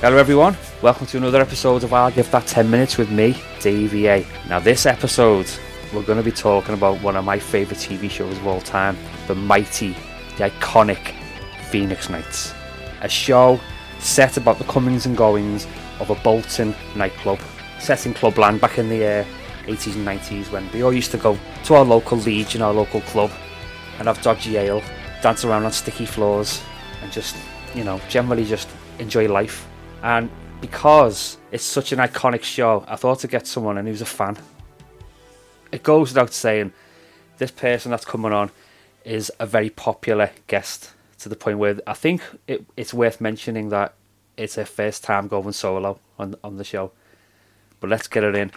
Hello, everyone. Welcome to another episode of I'll Give That 10 Minutes with me, DVA. Now, this episode, we're going to be talking about one of my favourite TV shows of all time the mighty, the iconic Phoenix Nights. A show set about the comings and goings of a Bolton nightclub, set in Clubland back in the uh, 80s and 90s when we all used to go to our local league, know, our local club, and have dodgy ale, dance around on sticky floors, and just, you know, generally just enjoy life. And because it's such an iconic show, I thought to get someone and who's a fan. It goes without saying, this person that's coming on is a very popular guest to the point where I think it, it's worth mentioning that it's her first time going solo on on the show. But let's get it in.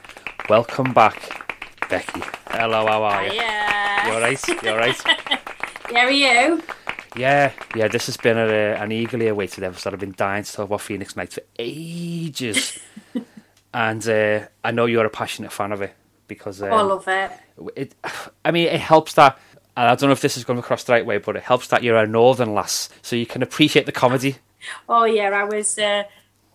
Welcome back, Becky. Hello, how are you? Yeah. You alright? You alright? Yeah, are you? Yeah, yeah. This has been a, an eagerly awaited episode. I've been dying to talk about Phoenix Nights for ages, and uh, I know you're a passionate fan of it because um, Oh, I love it. it. I mean, it helps that. And I don't know if this is going across the right way, but it helps that you're a northern lass, so you can appreciate the comedy. Oh, yeah, I was, uh,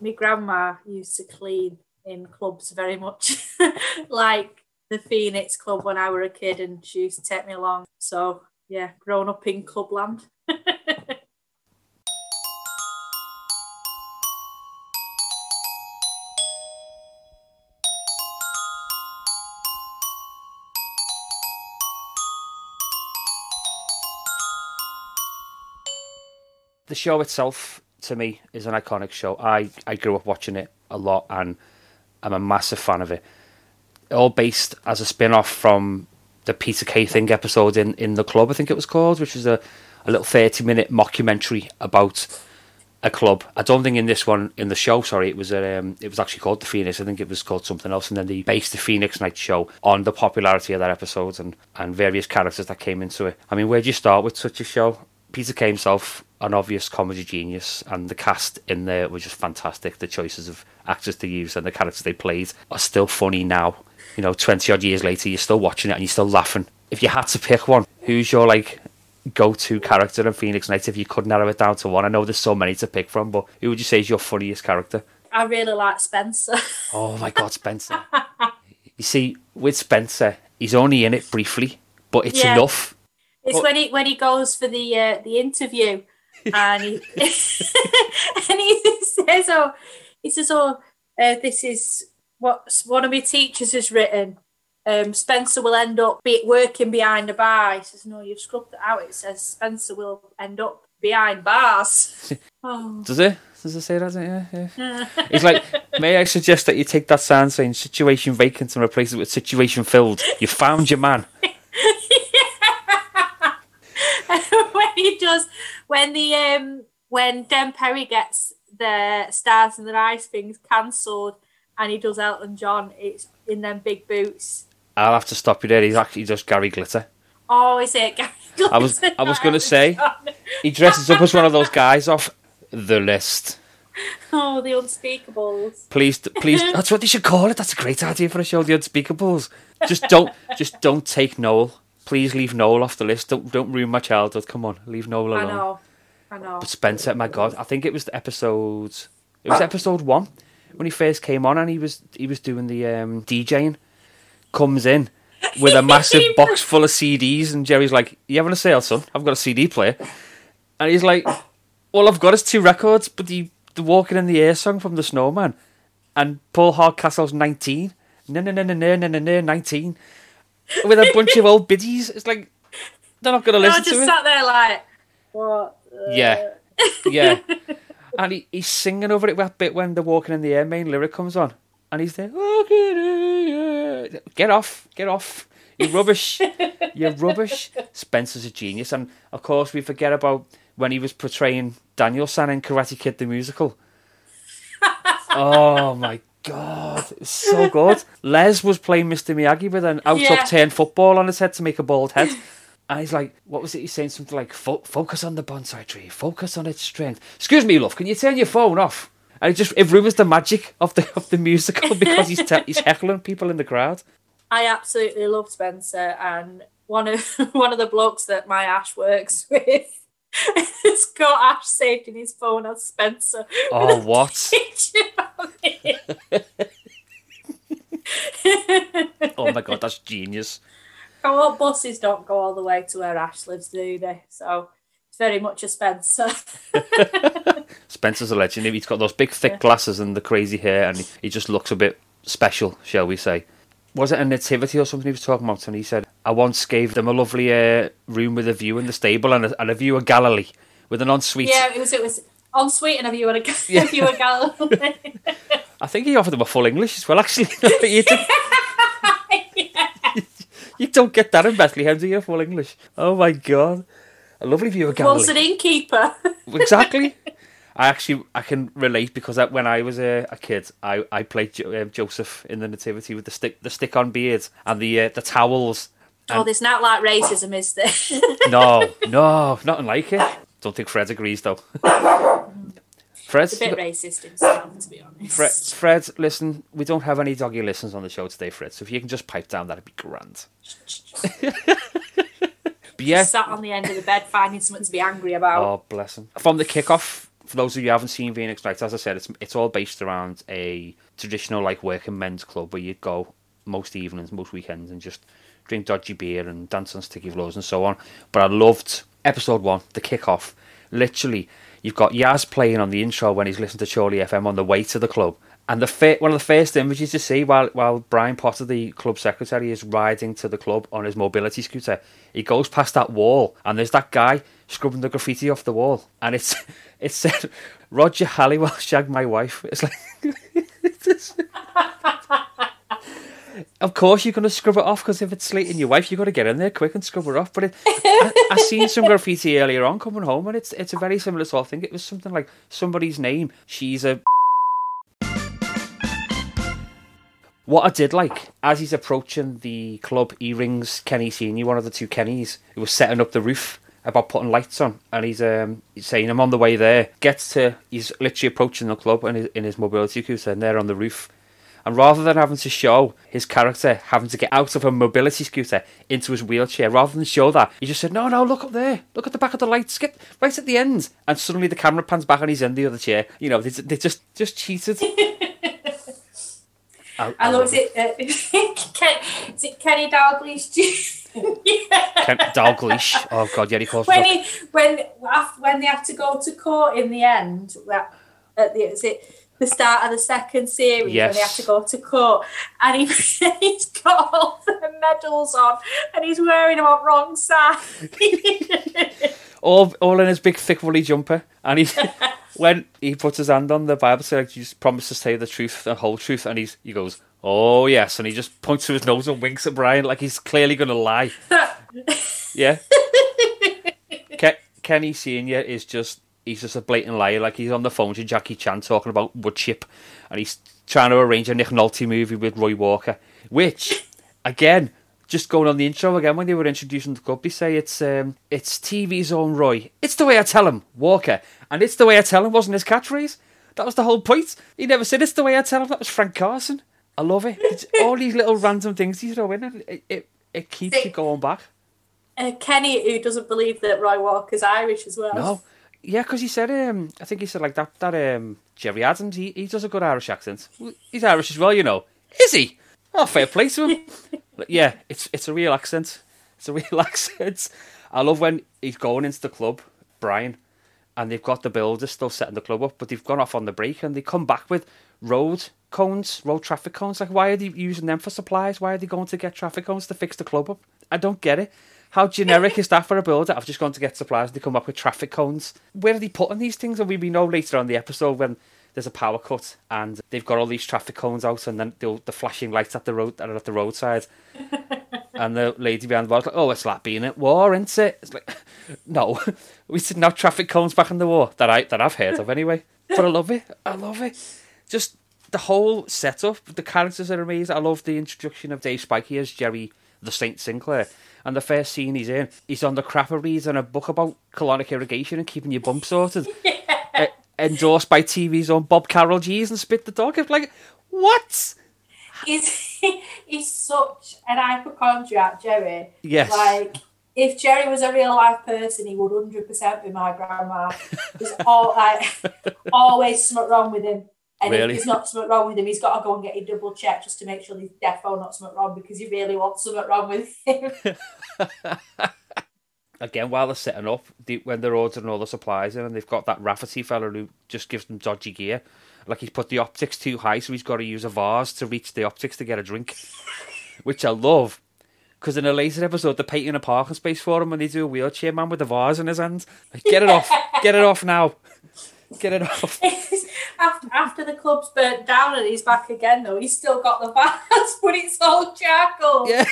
my grandma used to clean in clubs very much like the Phoenix Club when I were a kid, and she used to take me along. So, yeah, grown up in Clubland. The show itself to me is an iconic show. I, I grew up watching it a lot and I'm a massive fan of it. All based as a spin off from the Peter Kay Thing episode in, in the club, I think it was called, which was a, a little 30 minute mockumentary about a club. I don't think in this one in the show, sorry, it was a, um, it was actually called the Phoenix. I think it was called something else, and then they based the Phoenix Night show on the popularity of that episode and and various characters that came into it. I mean, where do you start with such a show? Peter Kay himself, an obvious comedy genius, and the cast in there was just fantastic. The choices of actors to use and the characters they played are still funny now. You know, twenty odd years later, you're still watching it and you're still laughing. If you had to pick one, who's your like go-to character in Phoenix Nights? If you could narrow it down to one, I know there's so many to pick from, but who would you say is your funniest character? I really like Spencer. Oh my God, Spencer! you see, with Spencer, he's only in it briefly, but it's Yeah. enough. It's What- when he when he goes for the uh, the interview, and he and he says, "Oh, he says, oh, uh, this is what one of my teachers has written. Um, Spencer will end up be working behind the bar." He says, "No, you've scrubbed it out. It says Spencer will end up behind bars." oh, Does it? Does it say that? Yeah, yeah. He's like, may I suggest that you take that sign saying situation vacant and replace it with situation filled? You found your man. when he does when the um when Den Perry gets the stars and the ice things cancelled and he does Elton John, it's in them big boots. I'll have to stop you there. He's actually just Gary Glitter. Oh, is it? Gary Glitter? I was- I was gonna say- He dresses up as one of those guys off the list. Oh, the unspeakables. Please, please. That's what they should call it. That's a great idea for a show. The Unspeakables. Just don't, just don't take Noel. Please leave Noel off the list. Don't, don't ruin my childhood. Come on, leave Noel alone. I know. I know. But Spencer, my God, I think it was the episode. It was episode one when he first came on, and he was he was doing the um, DJing. Comes in with a massive box full of CDs, and Jerry's like, "You having a sale, son? I've got a CD player." And he's like, "All I've got is two records, but the the Walking in the Air song from the Snowman, and Paul Hardcastle's 19. No, no, no, no, no, no, no, no, 19." With a bunch of old biddies. It's like they're not going to I listen just to it. sat there like, what? Uh, Yeah. Yeah. and he, he's singing over it that bit when the Walking in the Air main lyric comes on. And he's there, Walking in the Get off, get off. You're rubbish. You're rubbish. Spencer's a genius. And of course, we forget about when he was portraying Daniel San in Karate Kid the musical. oh my god, so good. Les was playing Mr. Miyagi with an out Yeah. upturned football on his head to make a bald head. And he's like, what was it? He's saying something like, focus on the bonsai tree, focus on its strength. Excuse me, love, can you turn your phone off? And it just it ruins the magic of the of the musical because he's te- he's heckling people in the crowd. I absolutely love Spencer, and one of one of the blokes that my Ash works with it's got Ash saved in his phone as Spencer. Oh, what? oh my god, that's genius. Our buses don't go all the way to where Ash lives, do they? So it's very much a Spencer. Spencer's a legend. He's got those big, thick glasses and the crazy hair, and he just looks a bit special, shall we say. Was it a nativity or something he was talking about? And he said, I once gave them a lovely uh, room with a view in the stable and a, and a view of Galilee with an ensuite. Yeah, it was it was ensuite and a view of, a, yeah. a view of Galilee. I think he offered them a full English as well, actually. you, you don't get that in Bethlehem, do you? A full English. Oh my god. A lovely view of Galilee. Was an innkeeper. exactly. I actually I can relate because when I was a, a kid, I, I played jo- uh, Joseph in the Nativity with the stick the stick on beard and the uh, the towels. Oh, there's not like racism, is there? no, no, nothing like it. Don't think Fred agrees though. Fred, a bit racist himself, to be honest. Fred, Fred, listen, we don't have any doggy listens on the show today, Fred. So if you can just pipe down, that'd be grand. but yeah, sat on the end of the bed finding something to be angry about. Oh, bless him. From the kickoff, for those of you who haven't seen Phoenix Nights, as I said, it's it's all based around a traditional like working men's club where you'd go most evenings, most weekends, and just drink dodgy beer and dance on sticky floors and so on. But I loved episode one, the kickoff. Literally, you've got Yaz playing on the intro when he's listening to Chorley FM on the way to the club. And the one of the first images you see while while Brian Potter, the club secretary, is riding to the club on his mobility scooter, he goes past that wall and there's that guy scrubbing the graffiti off the wall, and it's it said Roger Halliwell shagged my wife. It's like. of course, you're going to scrub it off because if it's slating your wife, you've got to get in there quick and scrub her off. But it, I, I seen some graffiti earlier on coming home, and it's it's a very similar sort of thing. It was something like somebody's name. She's a What I did like, as he's approaching the club, he rings Kenny Senior, one of the two Kennys, who was setting up the roof about putting lights on, and he's um he's saying I'm on the way there. Gets to he's literally approaching the club and in his mobility scooter, and there on the roof. And rather than having to show his character having to get out of a mobility scooter into his wheelchair, rather than show that, he just said, "No, no, look up there, look at the back of the lights, get right at the end." And suddenly the camera pans back and he's in the other chair. You know, they, they just just cheated. I, I love it. Uh, is it Kenny Dalglish? yeah. Ken Dalglish. Oh God, yeah, he calls when he when when they have to go to court in the end. At the is it the start of the second series yes. when they have to go to court and he, he's got all the medals on and he's wearing them on wrong side. All all in his big thick woolly jumper and he's when he puts his hand on the Bible, says, like, "You just promise to say the truth, the whole truth," and he's he goes, "Oh yes," and he just points to his nose and winks at Brian like he's clearly going to lie. yeah. Ke- Kenny Senior is just he's just a blatant liar. Like he's on the phone to Jackie Chan talking about wood chip, and he's trying to arrange a Nick Nolte movie with Roy Walker, which again just going on the intro again when they were introducing the club, they say it's um, it's TV's own Roy. It's the way I tell him, Walker, and it's the way I tell him wasn't his catchphrase. That was the whole point. He never said it's the way I tell him. That was Frank Carson. I love it. It's all these little random things you throw in, and it it, it keeps you going back. Uh, Kenny, who doesn't believe that Roy Walker's Irish as well. No, yeah, because he said, um, I think he said like that. That um, Gerry Adams, he, he does a good Irish accent. He's Irish as well, you know. Is he? Oh, fair play to him. yeah, it's it's a real accent. It's a real accent. I love when he's going into the club, Brian, and they've got the builders still setting the club up, but they've gone off on the break and they come back with road cones, road traffic cones. Like, why are they using them for supplies? Why are they going to get traffic cones to fix the club up? I don't get it. How generic is that for a builder? I've just gone to get supplies and they come up with traffic cones. Where are they putting these things? And we, we know later on the episode when there's a power cut and they've got all these traffic cones out and then the, the flashing lights at the road at the roadside. and the lady behind the bar like, "Oh, it's like being at war, isn't it?" It's like, no, we didn't have traffic cones back in the war that I that I've heard of anyway. But I love it. I love it. Just the whole setup, the characters are amazing. I love the introduction of Dave Spikey as Jerry the Saint St. Clair. And the first scene he's in, he's on the crapper reading a book about colonic irrigation and keeping your bump sorted. Yeah endorsed by TV's own Bob Carolgees and spit the dog. It's like, what? He's, he's such an hypochondriac, Jerry. Yes. Like, if Jerry was a real life person, he would hundred percent be my grandma. There's all like always something wrong with him. And Really? if there's not something wrong with him, he's got to go and get a double check just to make sure there's defo not something wrong because he really wants something wrong with him. Again, while they're setting up, they, when they're ordering all the supplies in, and they've got that Rafferty fella who just gives them dodgy gear. Like he's put the optics too high, so he's got to use a vase to reach the optics to get a drink, which I love. Because in a later episode, they're painting a parking space for him, and they do a wheelchair man with a vase in his hand. Like, get it off, get it off now, get it off. after, after the club's burnt down and he's back again, though, he's still got the vase, but it's all charcoal. Yeah,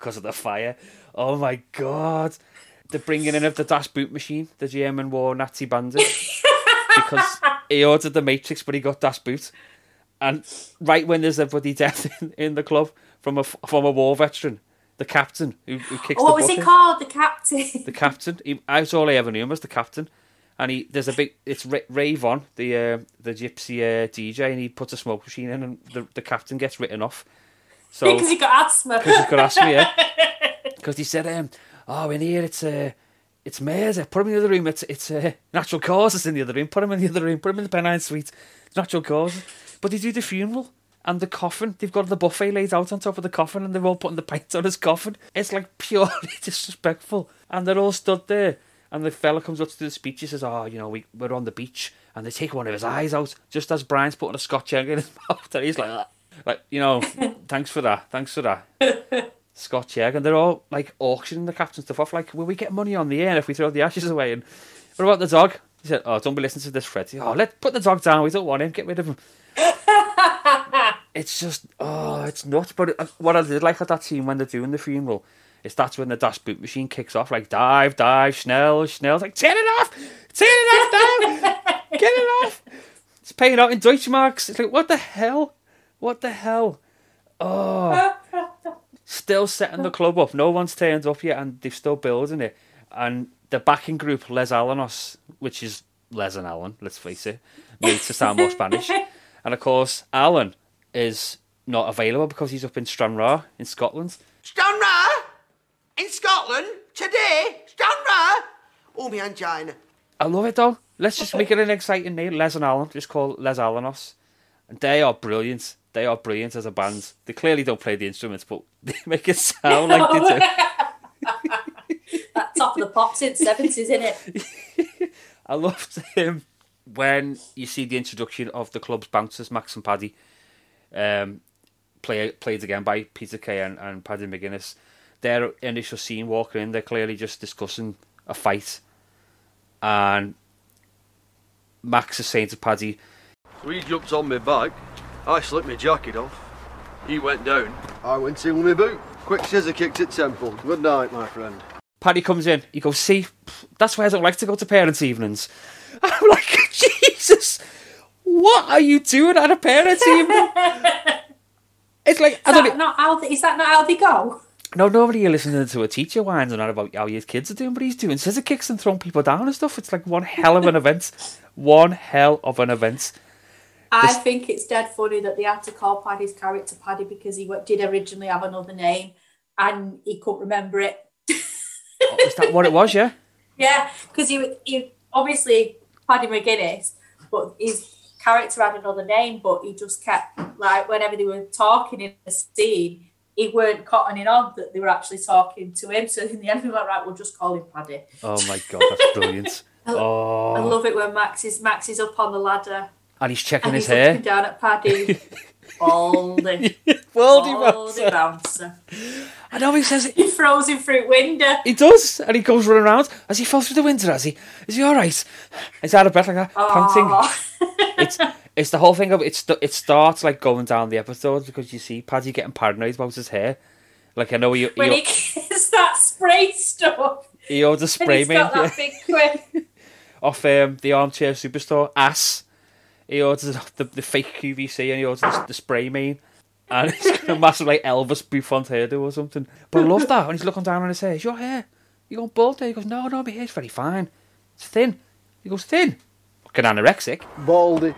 because of the fire. Oh my god, the bringing in of the Das Boot machine, the German war Nazi bandit, because he ordered the Matrix, but he got Das Boot, and right when there's a bloody death in, in the club from a from a war veteran, the captain who, who kicks What the was he called? The captain. The captain. He, that's all I ever knew him was the captain. And he there's a big it's Ray, Ray the uh, the gypsy uh, DJ, and he puts a smoke machine in, and the the captain gets written off. So because he got asthma. because could ask me, yeah. Because he said, um, "Oh, in here it's uh, it's murder. Put him in the other room. It's it's uh, natural causes in the other room. Put him in the other room. Put him in the Pennine Suite. It's natural causes." But they do the funeral and the coffin. They've got the buffet laid out on top of the coffin, and they're all putting the paint on his coffin. It's like purely disrespectful, and they're all stood there. And the fella comes up to do the speech. He says, "Oh, you know, we we're on the beach," and they take one of his eyes out just as Brian's putting a Scotch egg in his mouth, and he's like. Like you know, thanks for that, thanks for that. Scotch egg, and they're all like auctioning the captain stuff off. Like, will we get money on the air if we throw the ashes away? And what about the dog? He said, "Oh, don't be listening to this, Fred. Oh, let put the dog down. We don't want him. Get rid of him." it's just, oh, it's nuts. But uh, what I did like at that scene when they're doing the funeral is that's when the Das Boot machine kicks off. Like, dive, dive, Schnell, Schnell. It's like, turn it off, turn it off now, get it off. It's paying out in Deutschmarks. It's like, what the hell? What the hell? Oh still setting the club up. No one's turned up yet, and they're still building it. And the backing group, Les Alanos, which is Les and Alan, let's face it, made to sound more Spanish. And of course, Alan is not available because he's up in Stranraer in Scotland. Stranraer? In Scotland? Today? Stranraer? Oh, me angina. I love it though. Let's just make it an exciting name. Les and Alan, just call Les Alanos. And they are brilliant. They are brilliant as a band. They clearly don't play the instruments, but they make it sound like they do. that top of the pops in seventies, isn't it? I loved him when you see the introduction of the club's bouncers, Max and Paddy, um, play, played again by Peter Kay and, and Paddy McGuinness. Their initial scene walking in, they're clearly just discussing a fight. And Max is saying to Paddy, So he jumps on my back. I slipped my jacket off. He went down. I went in with my boot. Quick scissor kicked at temple. Good night, my friend. Paddy comes in, he goes, See, that's why I don't like to go to parents' evenings. I'm like, Jesus, what are you doing at a parents' evening? It's like, I Is don't that, not how they, is that not how they go? No, nobody here listening to a teacher whines on about how his kids are doing, but he's doing scissor kicks and throwing people down and stuff. It's like one hell of an event. One hell of an event. I think it's dead funny that they had to call Paddy's character Paddy because he did originally have another name and he couldn't remember it. Oh, Is that what it was, yeah? Yeah, because he, he obviously Paddy McGuinness, but his character had another name, but he just kept like whenever they were talking in the scene, he weren't cottoning on that they were actually talking to him. So in the end, we went right. We'll just call him Paddy. Oh my god, that's brilliant. I Oh, love it when Max is Max is up on the ladder and he's checking and his he's looking hair. down at Paddy. Baldy, Baldy bouncer. bouncer. I know he says it. He throws him through window. He does, and he goes running around. Has he fell through the window? Has he? Is he all right? He's out of breath like that, panting. It's it's the whole thing of it. St- it starts like going down the episodes because you see Paddy getting paranoid about his hair. Like I know he when he, he gets that spray stuff. he orders spray he's man got that big quip. off um, the armchair superstore ass. He orders the, the fake QVC and he orders the, the spray main. And he's got a massive like Elvis bouffant hairdo or something. But I love that when he's looking down on his hair. Is your hair? You going bald there? He goes, No, no, my hair's very fine. It's thin. He goes, Thin? Fucking anorexic. Baldy.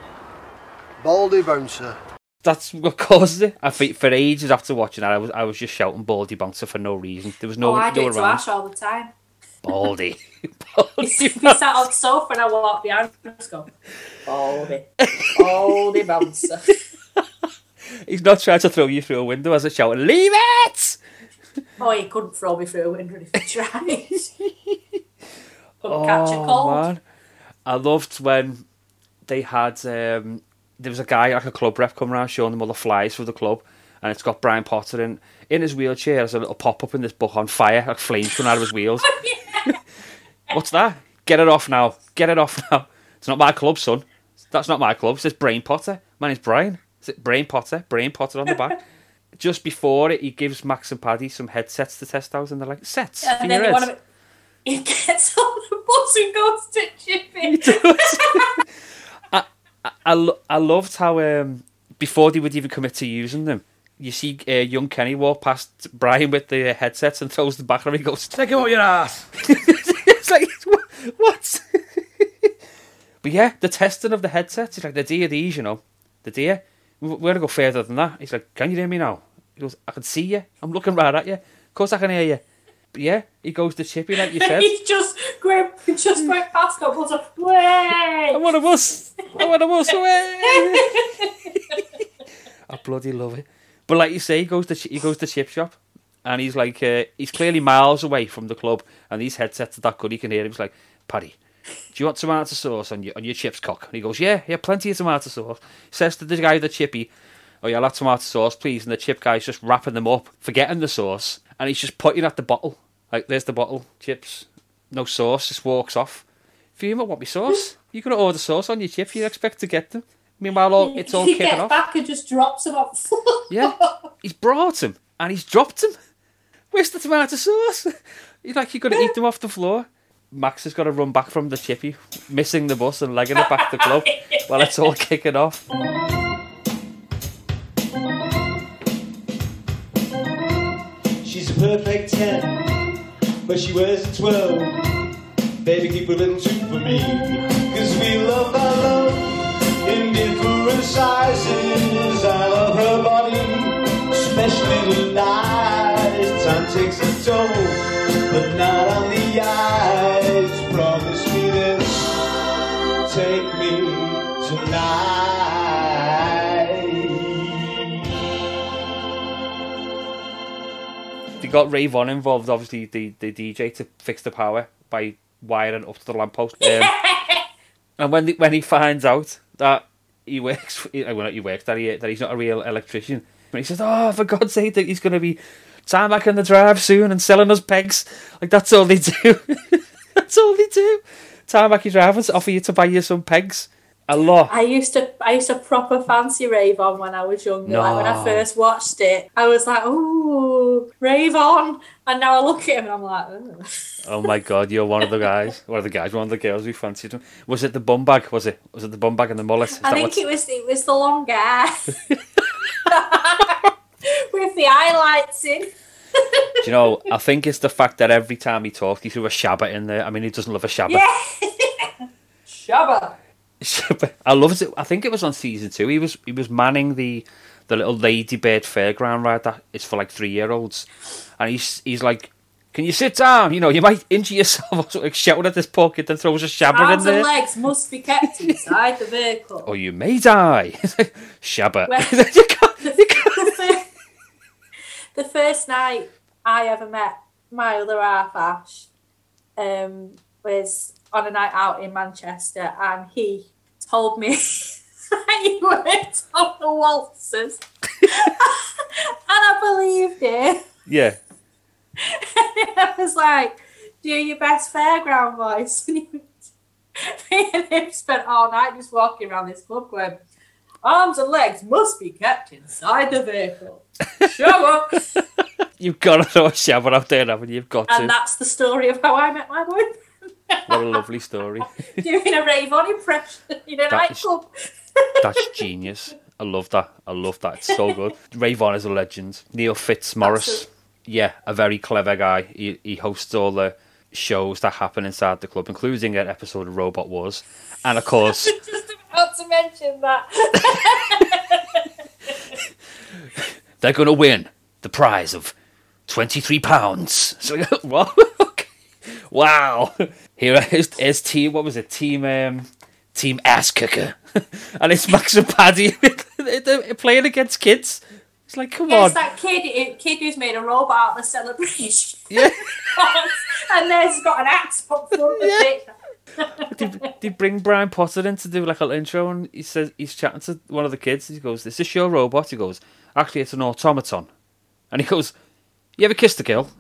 Baldy bouncer. That's what caused it. I think for ages after watching that, I was I was just shouting Baldy Bouncer for no reason. There was no oh, I do no it to around. Ash all the time. Baldy. We Baldy sat on the sofa and I walk behind him and just go, Baldy, Baldy bouncer. He's not trying to throw you through a window as a shouting, Leave it! Oh, he couldn't throw me through a window if he tried. couldn't catch a Oh, cold. man. I loved when they had um, there was a guy like a club rep come around showing them all the flyers for the club, and it's got Brian Potter in in his wheelchair. There's a little pop up in this book on fire, like flames coming out of his wheels. What's that? Get it off now! Get it off now! It's not my club, son. That's not my club. It says Brain Potter. My name's Brian. Is it Brain Potter? Brain Potter on the back. Just before it, he gives Max and Paddy some headsets to test out, and they're like, "Sets for and then he, heads." wanna, he gets on the bus and goes to Chippy. I, I, lo- I loved how um, before they would even commit to using them, you see uh, young Kenny walk past Brian with the uh, headsets and throws the back and he goes, Take him up your ass. it's like, "What- what? but yeah, the testing of the headsets, it's like, the dear these, you know, the dear. We're going to go further than that. He's like, can you hear me now? He goes, I can see you. I'm looking right at you. Of course I can hear you. But yeah, he goes to Chippy like you said. He's just going, just going past a bus. Way! I want a bus. I want a bus away. I bloody love it. But like you say, he goes to he goes to chip shop, and he's like uh, he's clearly miles away from the club, and these headsets are that good. He can hear him. He's like, Paddy, do you want tomato sauce on your on your chips cock? And he goes, Yeah, yeah, plenty of tomato sauce. Says to the guy the chippy, Oh yeah, I'll have tomato sauce, please. And the chip guy's just wrapping them up, forgetting the sauce, and he's just putting at the bottle. Like, there's the bottle, chips, no sauce, just walks off. Fuma, want me sauce? You're gonna order sauce on your chip, you expect to get them. Meanwhile, all, it's all he kicking gets off. back and just drops him off. Yeah, he's brought him and he's dropped him. Where's the tomato sauce? He's like, you're going to eat them off the floor. Max has got to run back from the chippy, missing the bus and legging it back to the club while it's all kicking off. She's a perfect 10, but she wears a 12. Baby, keep a little two for me. Cause we love our love in different sizes. I love her body, especially tonight. Time takes a toll, but not on the eyes. Promise me this, take me tonight. They got Ray Von involved, obviously, the, the DJ, to fix the power by wiring up to the lamppost. Um, and when the, when he finds out that he works, uh, well, not he works, that, he, that he's not a real electrician, and he says, Oh, for God's sake, that he's going to be time back in the drive soon and selling us pegs. Like, that's all they do. that's all they do. Time back your and offer you to buy you some pegs. A lot. I used to I used to proper fancy Ray Von when I was younger. Like when I first watched it, I was like, "Ooh, Ray Von!" And now I look at him and I'm like, "Ugh." Oh my god, you're one of the guys. One of the guys, one of the girls we fancied him. Was it the bum bag? Was it? Was it the bum bag and the mullet? Is I think what's- it was it was the long hair with the highlights in. Do you know, I think it's the fact that every time he talked, he threw a shabba in there. I mean, he doesn't love a shabba. Yeah, Shabba. I loved it. I think it was on season two. He was he was manning the the little ladybird fairground ride that is for like three year olds, and he's he's like, "Can you sit down? You know, you might injure yourself." Or something, like shouting at this kid, then throws a shabba Arms in and legs must be kept inside the vehicle. Or you may die. shabba. Well- You can't- you can't- the, first, the first night I ever met my other half, Ash, um, was on a night out in Manchester, and he told me that he worked on the waltzers, and I believed it. yeah. I was like, "Do your best fairground voice," and he me and him spent all night just walking around this club going. Arms and legs must be kept inside the vehicle. Show up. You've got to throw a shabba out there, haven't you? You've got And to. that's the story of how I met my boyfriend. What a lovely story. Doing a Ray Von impression in a That nightclub. That's genius. I love that. I love that. It's so good. Ray Von is a legend. Neil Fitzmaurice, Absolutely. yeah, a very clever guy. He, he hosts all the shows that happen inside the club, including an episode of Robot Wars. And of course, Just about to mention that. they're going to win the prize of twenty-three pounds. So I go, what? Wow. Here is, is team. What was it? Team. Um, team ass kicker, and it's Max and Paddy playing against kids. It's like, come Yes, on. It's that kid, kid who's made a robot out of the celebration. Yeah. and there's got an axe up front of it. they, they bring Brian Potter in to do like a little intro, and he says he's chatting to one of the kids. He goes, "Is this your robot?" He goes, "Actually, it's an automaton." And he goes, "You ever kissed a girl?"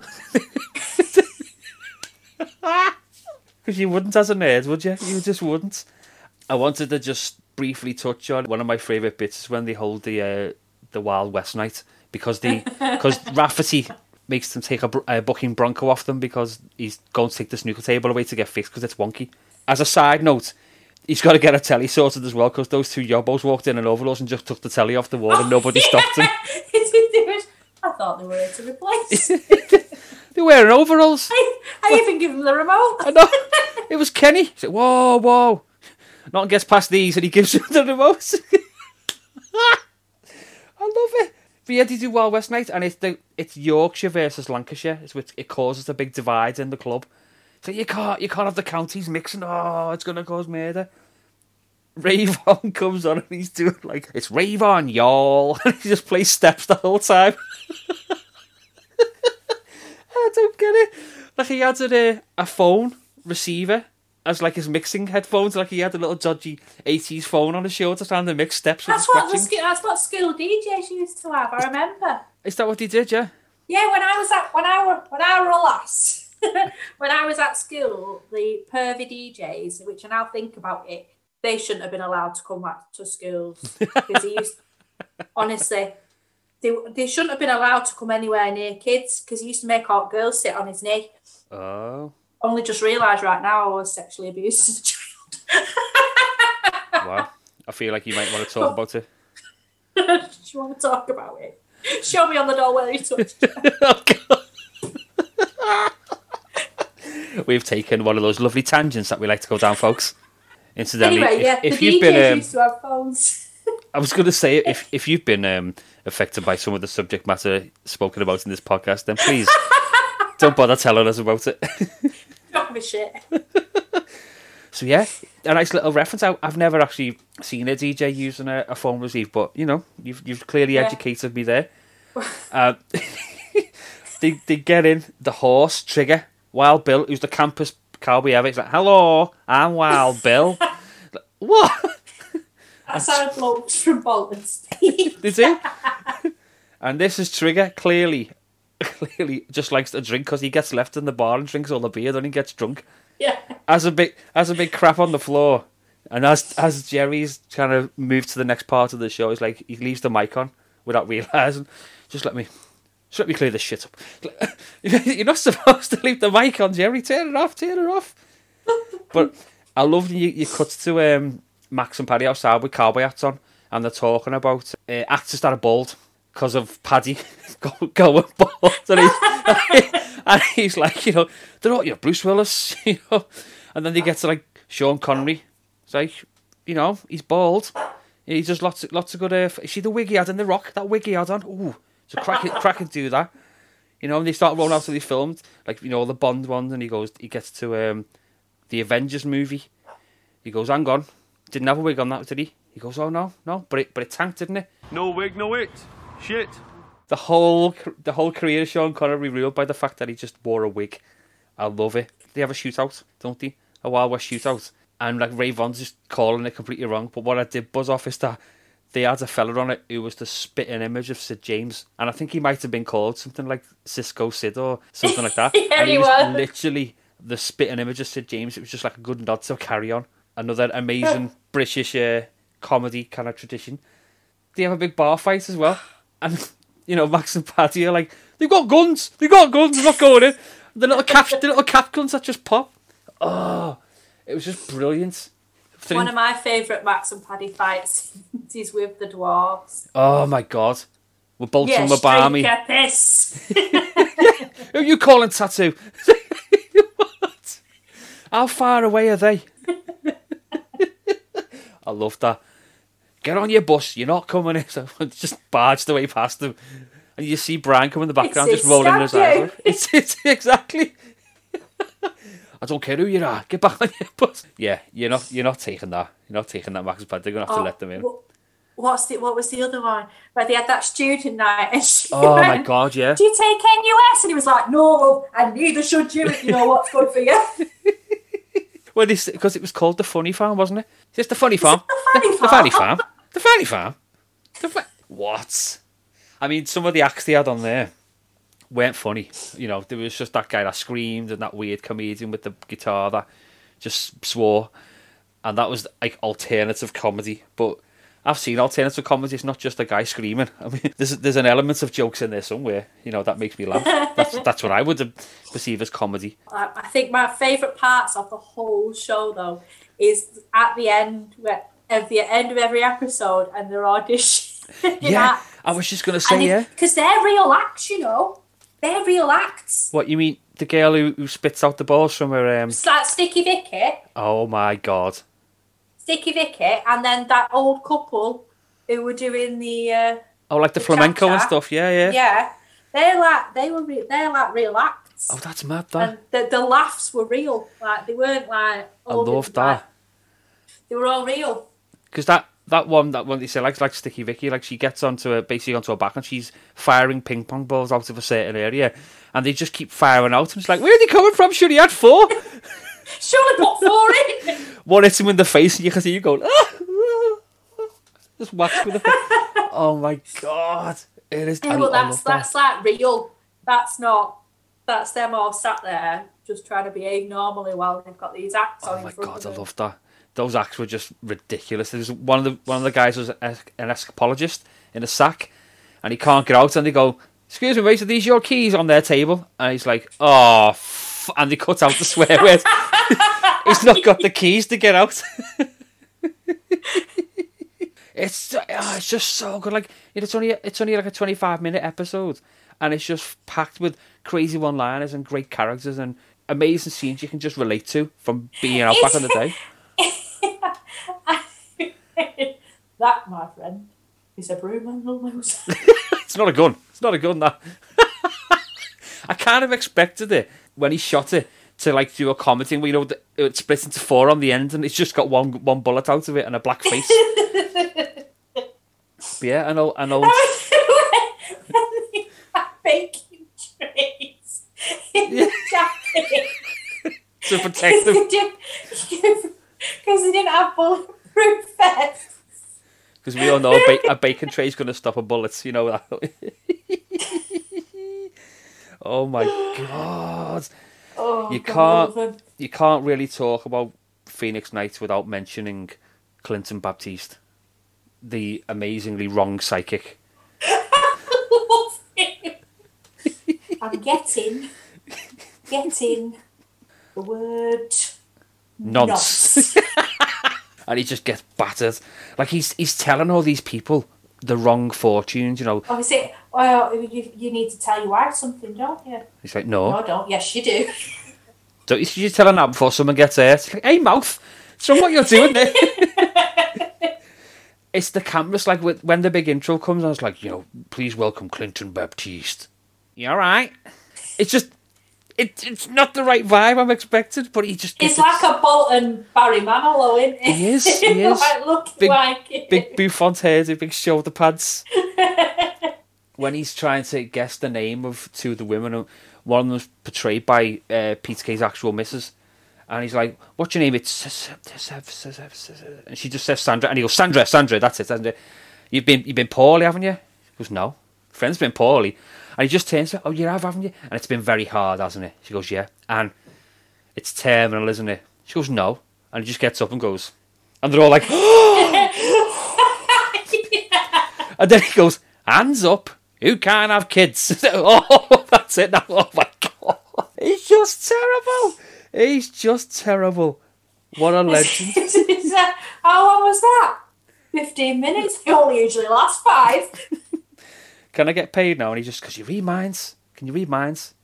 Because you wouldn't as a nerd, would you? You just wouldn't. I wanted to just briefly touch on one of my favourite bits is when they hold the uh, the Wild West night because the because Rafferty makes them take a, a bucking bronco off them because he's going to take the snooker table away to get fixed because it's wonky. As a side note, he's got to get a telly sorted as well because those two yobbos walked in and overalls and just took the telly off the wall and nobody stopped them. I thought they were here to replace. They're wearing overalls. I, I even give them the remote. I know. It was Kenny. He said, whoa, whoa. Not gets past these and he gives him the remote. I love it. But yeah, they do Wild West Night and it's the it's Yorkshire versus Lancashire. It's which it causes a big divide in the club. So you can't you can't have the counties mixing. Oh, it's gonna cause murder. Ray Von comes on and he's doing like it's Ray Von, y'all. And he just plays steps the whole time. I don't get it. Like he had a, a phone receiver as like his mixing headphones. Like he had a little dodgy eighties phone on his shoulder trying to mix steps That's what the that's what school DJs used to have. I remember. Is that what he did? Yeah. Yeah, when I was at when I were when I were a lass, when I was at school, the pervy DJs, which I now think about it, they shouldn't have been allowed to come back to schools because he used honestly. They, they shouldn't have been allowed to come anywhere near kids because he used to make all girls sit on his knee. Oh Only just realised right now I was sexually abused as a child. wow. I feel like you might want to talk about it. Do you want to talk about it? Show me on the door where you touched it. Oh, We've taken one of those lovely tangents that we like to go down, folks. Incidentally, Anyway, yeah, if, if the you've DJs been, um, used to have phones. I was going to say, if if you've been um, affected by some of the subject matter spoken about in this podcast, then please don't bother telling us about it. Not me shit. So yeah, a nice little reference. I, I've never actually seen a DJ using a, a phone receive, but you know, you've you've clearly Yeah. educated me there. uh, they they get in the horse trigger. Wild Bill, who's the campus cowboy ever, he's like, "Hello, I'm Wild Bill." Like, what? That's how blokes from Bolton Steve. They do. and this is Trigger. Clearly, clearly just likes to drink because he gets left in the bar and drinks all the beer, then he gets drunk. yeah. As a big as a big crap on the floor. And as as Jerry's kind of moved to the next part of the show, he's like he leaves the mic on without realising. Just let me just let me clear this shit up. You're not supposed to leave the mic on, Jerry. Turn it off, turn it off. but I love you you cut to um, Max and Paddy outside with cowboy hats on and they're talking about uh, actors that are bald because of Paddy go- going bald. And he's, and he's like, you know, they're all you know, Bruce Willis, you know. And then they get to like Sean Connery. It's like, you know, he's bald. He does lots of, lots of good. Uh, f- see the wig he had in The Rock? That wig he had on? Ooh, so crack it, crack it do that. You know, and they start rolling out to these films, like, you know, the Bond ones, and he goes, he gets to um, the Avengers movie. He goes, hang on, didn't have a wig on that, did he? He goes, oh no, no, but it, but it tanked, didn't it? No wig, no it. Shit. The whole the whole career of Sean Connery ruled by the fact that he just wore a wig. I love it. They have a shootout, don't they? A Wild West shootout. And like Ray Von's just calling it completely wrong. But what I did buzz off is that they had a fella on it who was the spitting image of Sid James. And I think he might have been called something like Cisco Sid or something like that. Yeah, and he he was was. literally the spitting image of Sid James. It was just like a good nod to carry on. Another amazing British uh, comedy kind of tradition. They have a big bar fight as well. And, you know, Max and Paddy are like, they've got guns, they've got guns, they're not going in. The little cap, the little cap guns that just pop. Oh, it was just brilliant. One of my favourite Max and Paddy fights is with the dwarves. oh my god. We're both from drink a piss. Who are you calling tattoo? what? How far away are they? I love that. Get on your bus, you're not coming in. So just barged away past them. and you see Brian come in the background It's- just rolling his eyes. It's, it's exactly. I don't care who you are. Get back on your bus. Yeah, you're not. You're not taking that. You're not taking that Max Bad. They're gonna have to Oh, let them in. wh- What's the what was the other one? Where they had that student night and she Oh my god, yeah. Do you take NUS? And he was like, No, and neither should you if you know what's good for you. Well, this because it was called the Funny Farm, wasn't it? it? Is this the Funny Farm? the Funny the Funny Farm? Farm. The Funny Farm. The fa- what? I mean, some of the acts they had on there weren't funny. You know, there was just that guy that screamed and that weird comedian with the guitar that just swore, and that was like alternative comedy. But I've seen alternative comedy. It's not just a guy screaming. I mean, there's there's an element of jokes in there somewhere. You know, that makes me laugh. That's that's what I would perceive as comedy. I think my favourite parts of the whole show, though, is at the end, where at the end of every episode, and they're auditioning. Yeah, I was just gonna say yeah. because they're real acts, you know. They're real acts. What you mean? The girl who, who spits out the balls from her? Um... It's like Sticky Vicky, Oh my god! Sticky Vicky, and then that old couple who were doing the uh, Oh, like the, The flamenco and cha-cha. stuff. Yeah, yeah. yeah. They're like they were re- they're like real acts. Oh, that's mad. That and the, the laughs were real. Like they weren't like. I all love that like, they were all real. because that that one that one they say like like Sticky Vicky like she gets onto a basically onto her back and she's firing ping pong balls out of a certain area and they just keep firing out and it's like where are they coming from? Should he had four. Surely put four in. one hits him in the face and you can see you going ah, ah, just whacks with the. oh my god! It is. Yeah, but I that's that. that's like real. That's not. That's them all sat there just trying to behave normally while they've got these acts on Oh my god, I love that. Those acts were just ridiculous. There's one of the one of the guys was an escapologist in a sack, and he can't get out. And they go, "Excuse me, mate, are these your keys on their table?" And he's like, "Oh," f-, and they cut out the swear word. he's not got the keys to get out. it's oh, it's just so good. Like it's only it's only like a twenty five minute episode, and it's just packed with crazy one liners and great characters and amazing scenes you can just relate to from being out back in the day. that, my friend, is a broom handle loser. It's not a gun. It's not a gun. That I kind of expected it when he shot it to like do a comedy where you know the- it splits into four on the end and it's just got one one bullet out of it and a black face. Yeah, an old, an old Baking trays in the jacket. to protect them Because they didn't have bulletproof vests. because we all know a, ba- a bacon tray is going to stop a bullet. You know that. oh my god! Oh, You can't-. You can't really talk about Phoenix Nights without mentioning Clinton Baptiste, the amazingly wrong psychic. I'm getting, getting the word Nonce. and he just gets battered. Like he's he's telling all these people the wrong fortunes. You know, Oh, it? Well, you, you need to tell your wife something, don't you? he's like, No, no, don't. Yes, you do. don't you should tell him that before someone gets hurt. It's like, hey, mouth, so what you're doing there? it's the cameras like with, when the big intro comes. I was like, you know, please welcome Clinton Baptiste. You all right? It's just. It, it's not the right vibe I'm expected, but he just It's like a Bolton Barry Manilow, isn't it? He is, he is. like, looking Big- like it. big bouffant hair, big shoulder pads. when he's trying to guess the name of two of the women, uh, one of them's portrayed by uh, Peter Kay's actual missus, and he's like, "What's your name?" It's and she just says Sandra, and he goes, "Sandra, Sandra, that's it, Sandra. You've been you've been poorly, haven't you?" She goes, "No, friend's been poorly," and he just turns to her, "Oh, you have, haven't you?" And it's been very hard, hasn't it? She goes, "Yeah," and it's terminal, isn't it? She goes, "No," and he just gets up and goes, and they're all like. And then he goes, hands up, who can't have kids? oh, that's it now. Oh my God. He's just terrible. He's just terrible. What a legend. How long was that? 15 minutes? It only usually lasts five. Can I get paid now? And he just goes, you read minds? Can you read minds?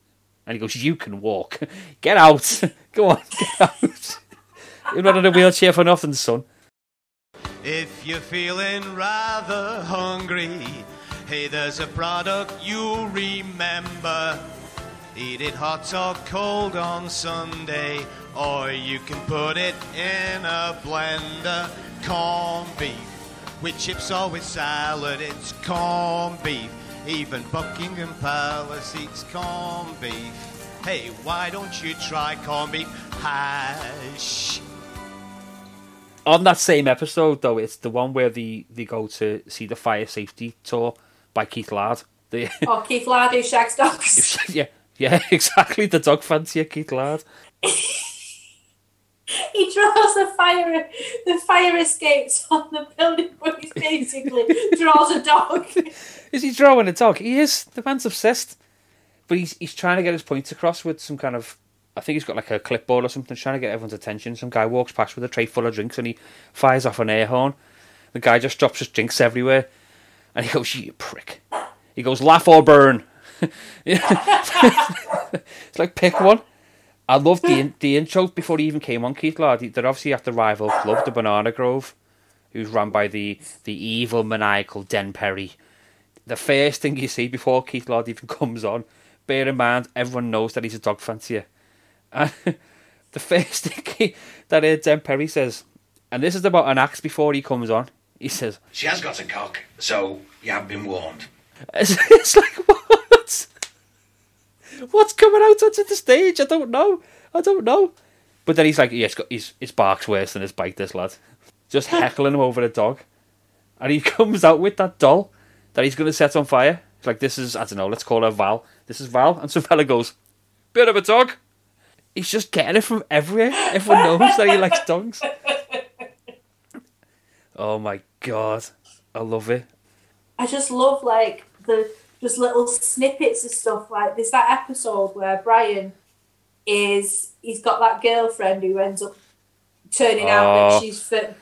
And he goes, you can walk. Get out. Go on, get out. You're not in a wheelchair for nothing, son. If you're feeling rather hungry, Hey, there's a product you'll remember. Eat it hot or cold on Sunday, or you can put it in a blender. Corned beef with chips or with salad, it's corned beef. Even Buckingham Palace eats corned beef. Hey, why don't you try corned beef hash? On that same episode, though, it's the one where they, they go to see the fire safety tour by Keith Lard. The, Oh, Keith Lard who shags dogs. yeah, yeah, exactly. The dog fancier, Keith Lard. he draws the fire the fire escapes on the building, but he basically draws a dog. Is he drawing a dog? He is. The man's obsessed. But he's he's trying to get his points across with some kind of. I think he's got like a clipboard or something, trying to get everyone's attention. Some guy walks past with a tray full of drinks and he fires off an air horn. The guy just drops his drinks everywhere. And he goes, You prick. He goes, Laugh or burn. it's like, pick one. I loved the, in- the intro before he even came on, Keith Lard. They're obviously at the rival club, the Banana Grove, who's run by the, the evil, maniacal Den Perry the first thing you see before Keith Lard even comes on, bear in mind everyone knows that he's a dog fancier. And the first thing he, that uh, Den Perry says, and this is about an axe before he comes on, he says, She has got a cock, so you have been warned. it's, it's like, what? What's coming out onto the stage? I don't know. I don't know. But then he's like, yeah, his, his bark's worse than his bite, this lad. Just heckling him over a dog. And he comes out with that doll that he's going to set on fire. It's like, this is, I don't know, let's call her Val. This is Val. And some fella goes, bit of a dog. He's just getting it from everywhere. Everyone knows that he likes dogs. Oh my god. I love it. I just love like the just little snippets of stuff. Like there's that episode where Brian is he's got that girlfriend who ends up turning out Oh. that she's for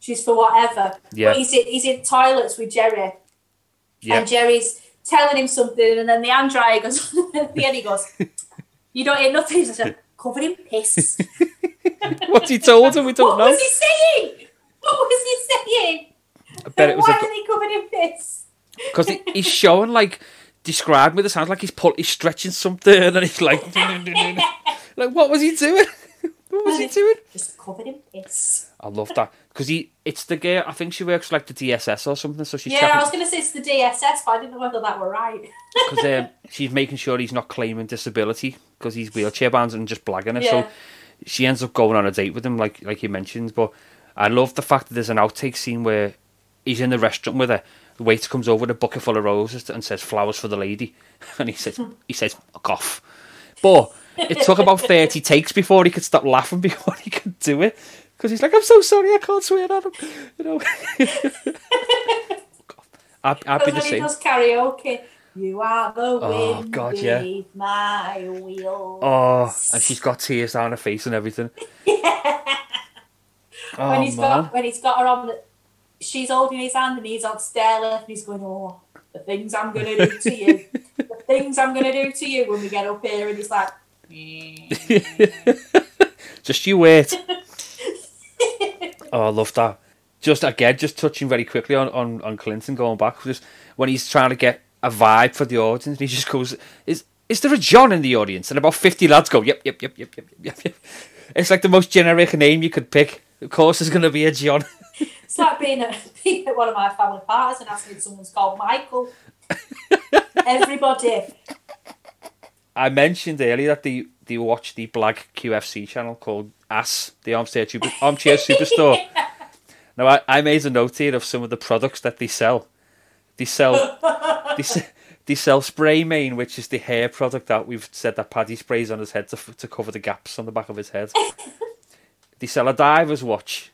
she's for whatever. Yeah. But he's in, he's in toilets with Jerry, Yeah. and Jerry's telling him something, and then the hand dryer goes. at the end, he goes, "You don't hear nothing." He's like, covered in piss. What's he told him? We don't what know. was he saying? What was he saying? I bet it was Why a, is he covered in piss? Because he's showing like described with the sound like he's pull, he's stretching something and he's like like what was he doing? what was he doing? Just covered in piss. I love that because he it's the girl. I think she works for, like the DSS or something. So she's Yeah, I was going to say it's the DSS, but I didn't know whether that were right. because um, she's making sure he's not claiming disability because he's wheelchair bound and just blagging her. Yeah. So she ends up going on a date with him, like like you mentioned. But I love the fact that there's an outtake scene where he's in the restaurant with her. The waiter comes over with a bucket full of roses and says flowers for the lady, and he says he says fuck off. But it took about thirty takes before he could stop laughing before he could do it because he's like, I'm so sorry, I can't swear at him. You know. I'd, I'd be the same. does karaoke, you are the Oh, wind God, yeah. my wheels. Oh, and she's got tears down her face and everything. Oh, when Oh he's man, got when he's got her on, the, she's holding his hand and he's on stairlift and he's going, "Oh, the things I'm gonna do to you, the things I'm gonna do to you." When we get up here, and he's like, just you wait. oh, I love that. Just again, just touching very quickly on, on, on Clinton going back, just when he's trying to get a vibe for the audience, he just goes, "Is is there a John in the audience?" And about fifty lads go, "Yep, yep, yep, yep, yep, yep, yep." It's like the most generic name you could pick. Of course, there's going to be a John. "It's like being at, being at one of my family parties and asking if someone's called Michael." Everybody, I mentioned earlier that they, they watch the black QFC channel called Ass, the Armchair, Super, Armchair Superstore. Now, I, I made a note here of some of the products that they sell. They sell they, se- they sell Spray Mane, which is the hair product that we've said that Paddy sprays on his head to, f- to cover the gaps on the back of his head. they sell a diver's watch.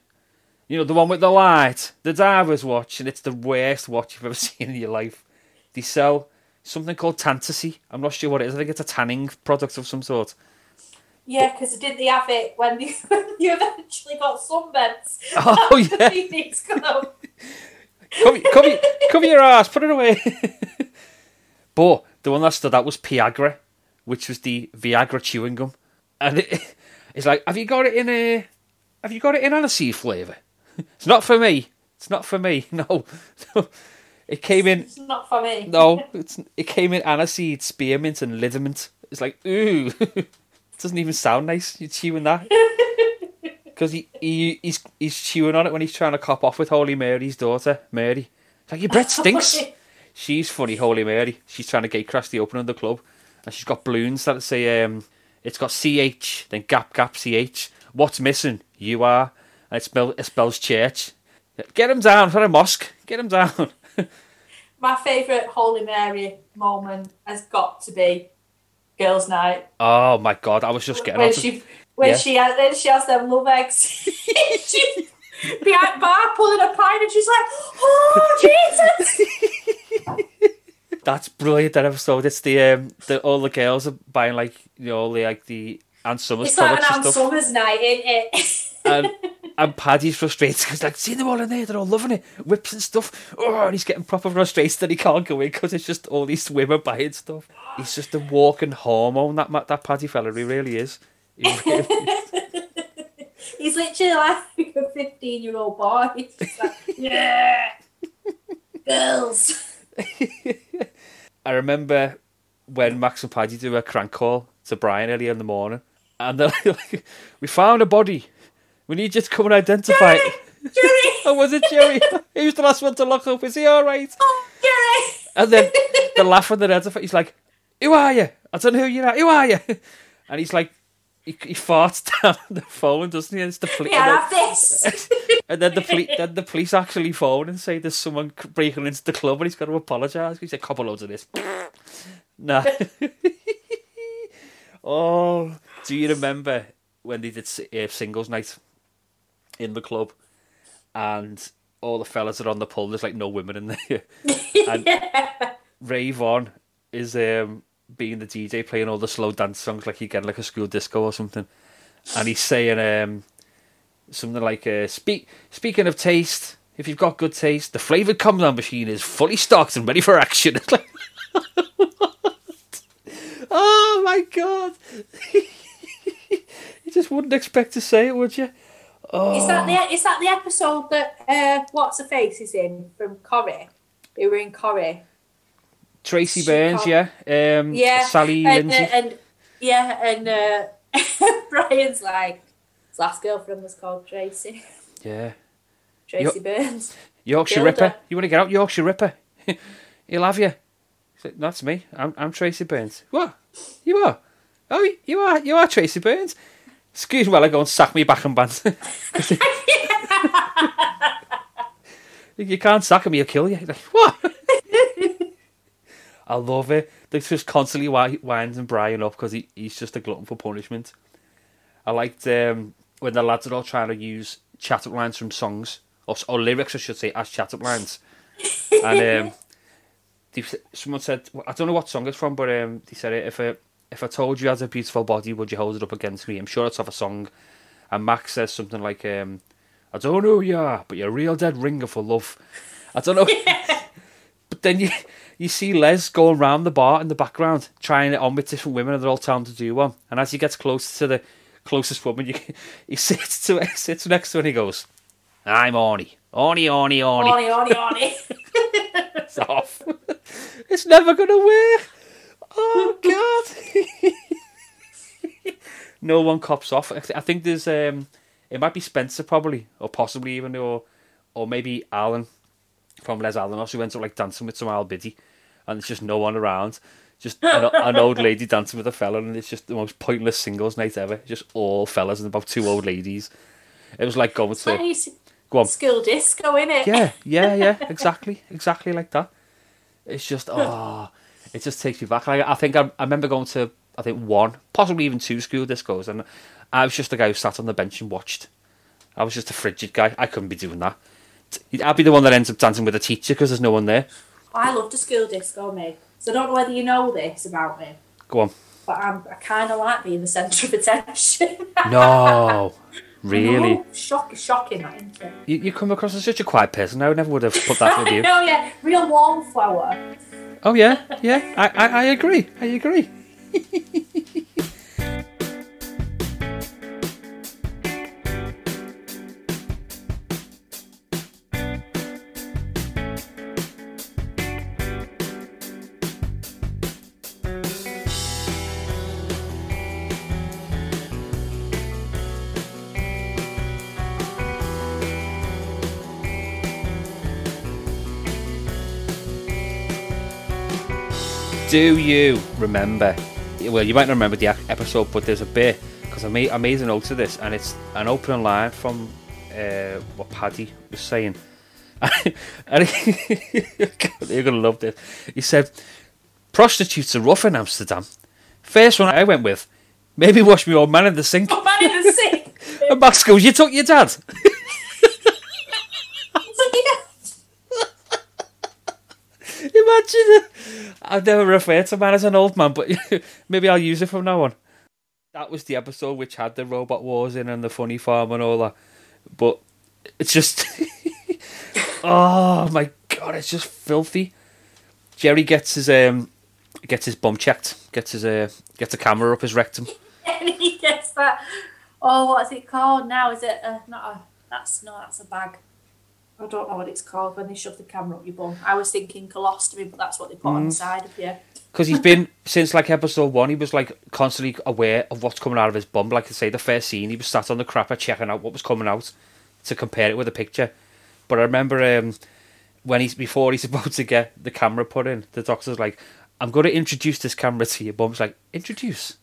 You know, the one with the light. The diver's watch, and it's the worst watch you've ever seen in your life. They sell something called Tantasy. I'm not sure what it is. I think it's a tanning product of some sort. yeah, because it didn't they have it when you, you eventually got sunbeds? Oh, yeah. Phoenix Club. Cover, cover, cover your ass, put it away. but the one that stood out was Piagra, which was the Viagra chewing gum. And it, it's like, have you got it in a, have you got it in aniseed flavour? It's not for me. It's not for me. No. It came in. It's not for me. No, it's, it came in aniseed, spearmint, and lidament. It's like ooh, it doesn't even sound nice. You're chewing that because he, he he's he's chewing on it when he's trying to cop off with Holy Mary's daughter, Mary. It's like your breath stinks. She's funny, Holy Mary. She's trying to get crash the opening of the club, and she's got balloons that say um, it's got CH, then gap gap CH. What's missing? You are, it, spell, it spells church. Get him down for a mosque. Get him down. My favourite Holy Mary moment has got to be girls' night Oh my god, I was just getting when on to- she when Yeah. she has when she has them love eggs. she's behind bar pulling a pint and she's like, "Oh Jesus!" That's brilliant. That episode. It's the um, the all the girls are buying like you know all the like the Ann Summers It's like an products Ann and Summers night, isn't it? and and Paddy's frustrated because like see them all in there, they're all loving it, whips and stuff. Oh, and he's getting proper frustrated that he can't go in because it's just all these women buying stuff. He's just a walking hormone. That that Paddy fella, he really is. He really- He's literally like a fifteen-year-old boy. He's just like, yeah, girls. I remember when Max and Paddy do a crank call to Brian early in the morning, and they're like, "We found a body. We need you to come and identify it." Jerry, Oh, was it Jerry? he was the last one to lock up. Is he all right? oh, Jerry. And then the laugh on the head. He's like, "Who are you? I don't know who you are. Who are you?" And he's like, he, he farts down the phone, doesn't he? And it's the police. Yeah, have this. And then the police, then the police actually phone and say there's someone breaking into the club, and he's got to apologise. He's a couple loads of this. nah. oh, do you remember when they did uh, singles night in the club, and all the fellas are on the pole? There's like no women in there, and Ray Von is um, being the DJ playing all the slow dance songs like you get like a school disco or something, and he's saying um, something like uh, "Speak speaking of taste, if you've got good taste, the flavoured compound machine is fully stocked and ready for action." Like? Oh my god! you just wouldn't expect to say it, would you? Is that the is that the episode that uh, what's her face is in from Corrie? They were in Corrie. Tracy She Burns, yeah, um, Yeah, Sally and, Lindsay, uh, and yeah, and uh, Brian's like his last girlfriend was called Tracy. yeah. Tracy Burns. Yorkshire Ripper. You want to get out, Yorkshire Ripper? He'll have you. Like, That's me. I'm, I'm Tracy Burns. What? You are? Oh, you are. You are Tracy Burns. Excuse me while I go and sack me back and band. you can't sack him, he'll kill you. Like, what? I love it. They just constantly wi- and Brian up because he, he's just a glutton for punishment. I liked um, when the lads are all trying to use chat up lines from songs, or, or lyrics, I should say, as chat up lines. and um, they, someone said, I don't know what song it's from, but um, they said, if I, if I told you you had a beautiful body, would you hold it up against me? I'm sure it's off a song. And Max says something like, um, I don't know who you are, but you're a real dead ringer for love. I don't know. But then you you see Les going round the bar in the background, trying it on with different women, and they're all telling to do one. And as he gets close to the closest woman, you, he sits to sits next to her and he goes, "I'm Orny, Orny, Orny, Orny." Orny, Orny, Orny. It's off. it's never gonna work. Oh God. no one cops off. I think there's um, it might be Spencer probably, or possibly even, or or maybe Alan from Les Alanos who ends up like dancing with some Al Biddy, and there's just no one around. Just an, an old lady dancing with a fella, and it's just the most pointless singles night ever. Just all fellas and about two old ladies. It was like going to Nice. go on. School disco, innit? Yeah, yeah, yeah, exactly, exactly like that. It's just oh, it just takes me back. Like, I think I, I remember going to I think one, possibly even two school discos, and I was just the guy who sat on the bench and watched. I was just a frigid guy. I couldn't be doing that. I'd be the one that ends up dancing with a teacher because there's no one there. I loved the school disco, mate. So I don't know whether you know this about me, Go on. but I'm, I kind of like being the centre of attention. No, really. No, shock, shocking, that, isn't it? You, you come across as such a quiet person. I never would have put that with you. oh yeah, real wallflower. Oh yeah, yeah. I, I, I agree. I agree. Do you remember? Well, you might not remember the episode, but there's a bit because I made I made a note of this, and it's an opening line from uh, what Paddy was saying. and he, you're gonna love this. He said, "Prostitutes are rough in Amsterdam." First one I went with, maybe wash me old man in the sink. Oh, man in the sink. And Max goes, "You took your dad." It's like, you know, Imagine it. I've never referred to man as an old man, but maybe I'll use it from now on. That was the episode which had the robot wars in and the funny farm and all that. But it's just. oh my god, it's just filthy. Jerry gets his um gets his bum checked, gets his uh, gets a camera up his rectum. and he gets that. Oh, what is it called now? Is it a, not a? That's no, that's a bag. I don't know what it's called when they shove the camera up your bum. I was thinking colostomy, but that's what they put on the side of you. Because he's been since like episode one, he was like constantly aware of what's coming out of his bum. Like I say, the first scene, he was sat on the crapper checking out what was coming out to compare it with a picture. But I remember um, when he's before he's about to get the camera put in, the doctor's like, "I'm going to introduce this camera to your bum's like introduce."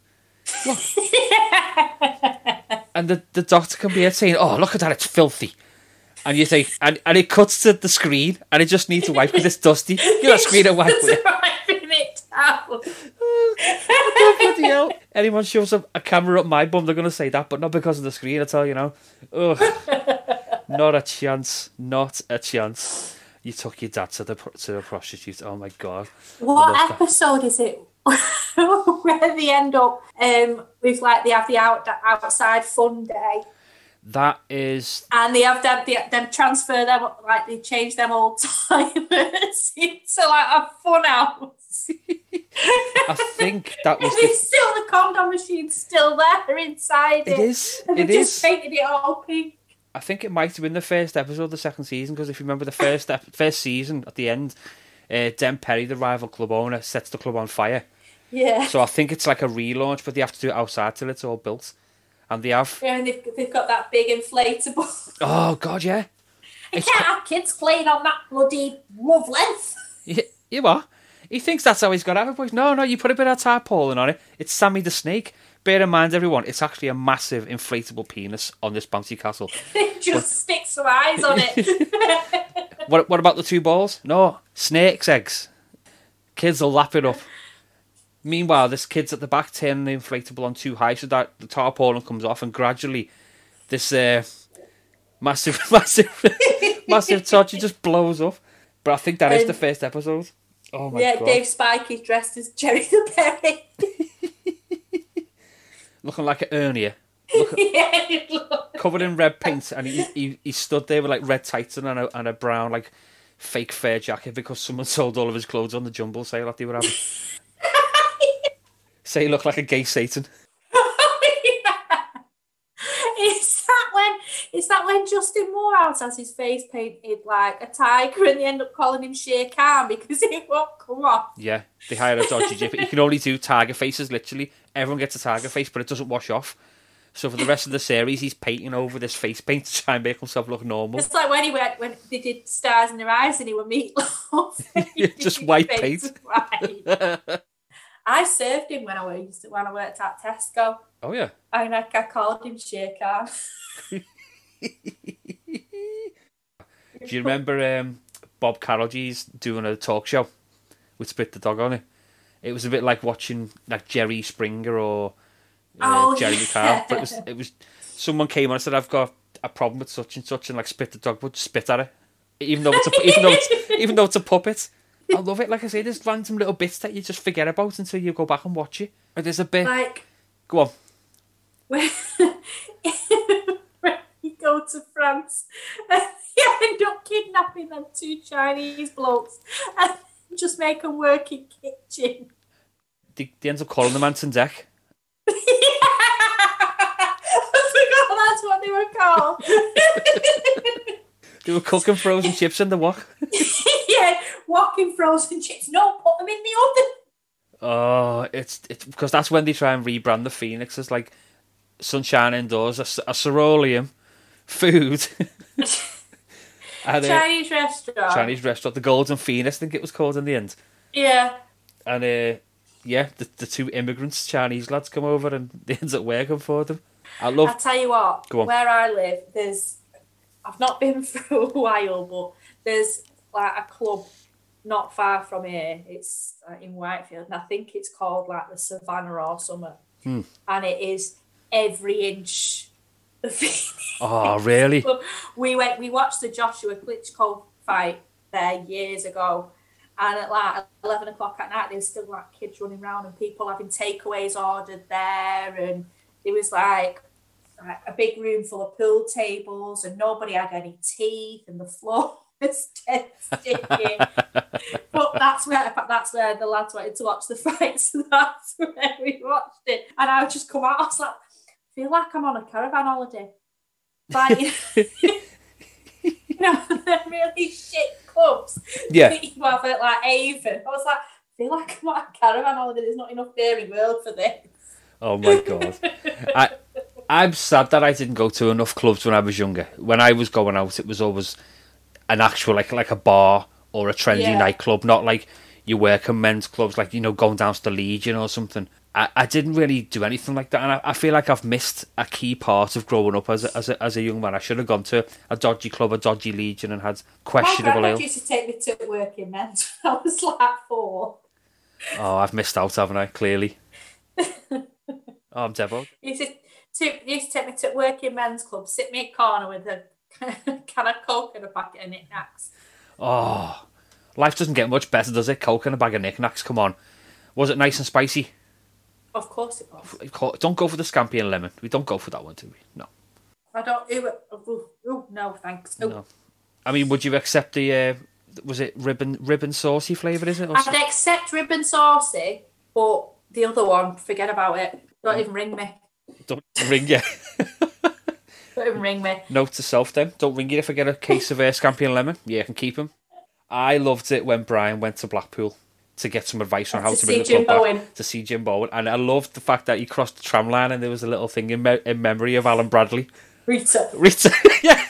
What? and the the doctor can be here saying, "Oh, look at that, it's filthy." And you think, and, and it cuts to the screen, and it just needs a wipe because it's dusty. Give that screen a wipe. It's will you? wiping it. Bloody hell. Anyone shows up a camera up my bum, they're going to say that, but not because of the screen, I tell you now. Ugh. not a chance. Not a chance. You took your dad to the to the prostitute. Oh my god. What episode is it where they end up um, with like they have the out, outside fun day That is and they have them, they, them transfer them like they change them old timers into like a fun house. I think that was the, still the condom machine still there inside it. it is And it just painted it all pink. I think it might have been the first episode of the second season because if you remember the first ep- first season at the end, uh, Den Perry, the rival club owner, sets the club on fire. Yeah. So I think it's like a relaunch, but they have to do it outside till it's all built. And they have Yeah, and they've, they've got that big inflatable. oh god yeah. I can't have kids playing on that bloody love length. You, you what? He thinks that's how he's got out of it. No, no, you put a bit of tarpaulin on it. It's Sammy the Snake. Bear in mind, everyone, it's actually a massive inflatable penis on this bouncy castle. Just stick some eyes on it. What, what about the two balls? No, snake's eggs. Kids will lap it up. Meanwhile, this kid's at the back turning the inflatable on too high so that the tarpaulin comes off, and gradually, this uh, massive, massive, massive torture just blows up. But I think that is Um, the first episode. Oh my yeah, god! Yeah, Dave Spike is dressed as Jerry the Berry. Looking like an Ernia. yeah, covered in red paint, and he, he he stood there with like red tights and a, and a brown like fake fur jacket because someone sold all of his clothes on the jumble sale that they were having. Say he looked like a gay Satan. Is that when? Is that when Justin Moorhouse has his face painted like a tiger, and they end up calling him Shere Khan because it won't come off? Yeah, they hired a dodgy jip. He can only do tiger faces. Literally, everyone gets a tiger face, but it doesn't wash off. So for the rest of the series, he's painting over this face paint to try and make himself look normal. It's like when he went when they did stars in their eyes and he were meatloaf. Just white paint. I served him when I worked when I worked at Tesco, Oh yeah. and I, I called him Khan. Do you remember um, Bob Carolgees doing a talk show with Spit the Dog on it? It was a bit like watching like Jerry Springer or uh, Oh, Jerry yeah. McCall, but it was, it was someone came on and said I've got a problem with such and such and like Spit the Dog would spit at it, even though it's a, even though it's even though it's a puppet. I love it. Like I say, there's random little bits that you just forget about until you go back and watch it. Like there's a bit. like Go on. when, when you go to France and you end up kidnapping them two Chinese blokes and just make them work in kitchen. They, they ends up calling them Ant and Dec. I forgot that's what they were called. They were cooking frozen chips in the wok. yeah, walking frozen chips. No, put them in the oven. Oh, it's it's because that's when they try and rebrand the Phoenix as like Sunshine Indoors, a ceruleum, food, and a Chinese restaurant. Chinese restaurant, the Golden Phoenix, I think it was called in the end. Yeah. and uh, yeah, the, the two immigrants, Chinese lads, come over and they ends up working for them. I love. I tell you what, Go on. where I live, there's I've not been for a while, but there's like a club not far from here. It's uh, in Whitefield, and I think it's called like the Savannah or something. Hmm. And it is every inch. of Oh, really? We went. We watched the Joshua Klitschko fight there years ago, and at like eleven o'clock at night, there was still like kids running around and people having takeaways ordered there, and it was like, like a big room full of pool tables, and nobody had any teeth, and the floor was dead sticky. but that's where that's where the lads wanted to watch the fight, so that's where we watched it, and I would just come out. I was like, I feel like I'm on a caravan holiday. Like, you know, really shit clubs Yeah. that you have at like Avon. I was like, I feel like I'm on a caravan holiday. There's not enough dairy world for this. Oh my god. I I'm sad that I didn't go to enough clubs when I was younger. When I was going out, it was always an actual like like a bar or a trendy Yeah. nightclub, not like your working men's clubs, like you know going down to the Legion or something. I, I didn't really do anything like that, and I, I feel like I've missed a key part of growing up as a, as a, as a young man. I should have gone to a dodgy club, a dodgy Legion, and had My questionable granddad ale. used to take me to working men's I was like four. Oh, I've missed out, haven't I? Clearly. oh, I'm. He used to, to, used to take me to working men's club, sit me in a corner with a can of coke and a packet of Nik Naks. Oh, life doesn't get much better, does it? Coke and a bag of Nik Naks. Come on. Was it nice and spicy? Of course it was. Co- Don't go for the scampi and lemon. We don't go for that one, do we? No. I don't. Ooh, no, thanks. No. I mean, would you accept the? Uh, was it ribbon Rib 'n' Saucy flavour? Is it? Or I'd something? accept Rib 'n' Saucy, but the other one, forget about it. Don't even ring me. Don't ring you. Don't ring me. Note to self then. Don't ring you if I get a case of uh, scampi and lemon. Yeah, I can keep them. I loved it when Brian went to Blackpool to get some advice on how To to bring the club back Bowen. to see Jim Bowen, and I loved the fact that he crossed the tram line and there was a little thing in, me- in memory of Alan Bradley. Rita. Rita, yeah,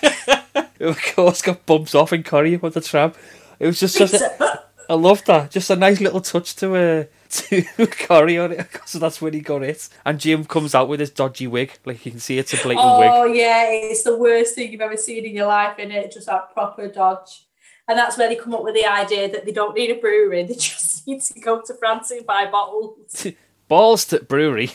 who of course got bumped off in Corrie on the tram. It was just such a. I love that. Just a nice little touch to uh, to Corrie on it, because that's when he got it. And Jim comes out with his dodgy wig, like you can see it's a blatant Oh wig. yeah, it's the worst thing you've ever seen in your life, in it? Just that proper dodge. And that's where they come up with the idea that they don't need a brewery, they just need to go to France and buy bottles. Balls to brewery.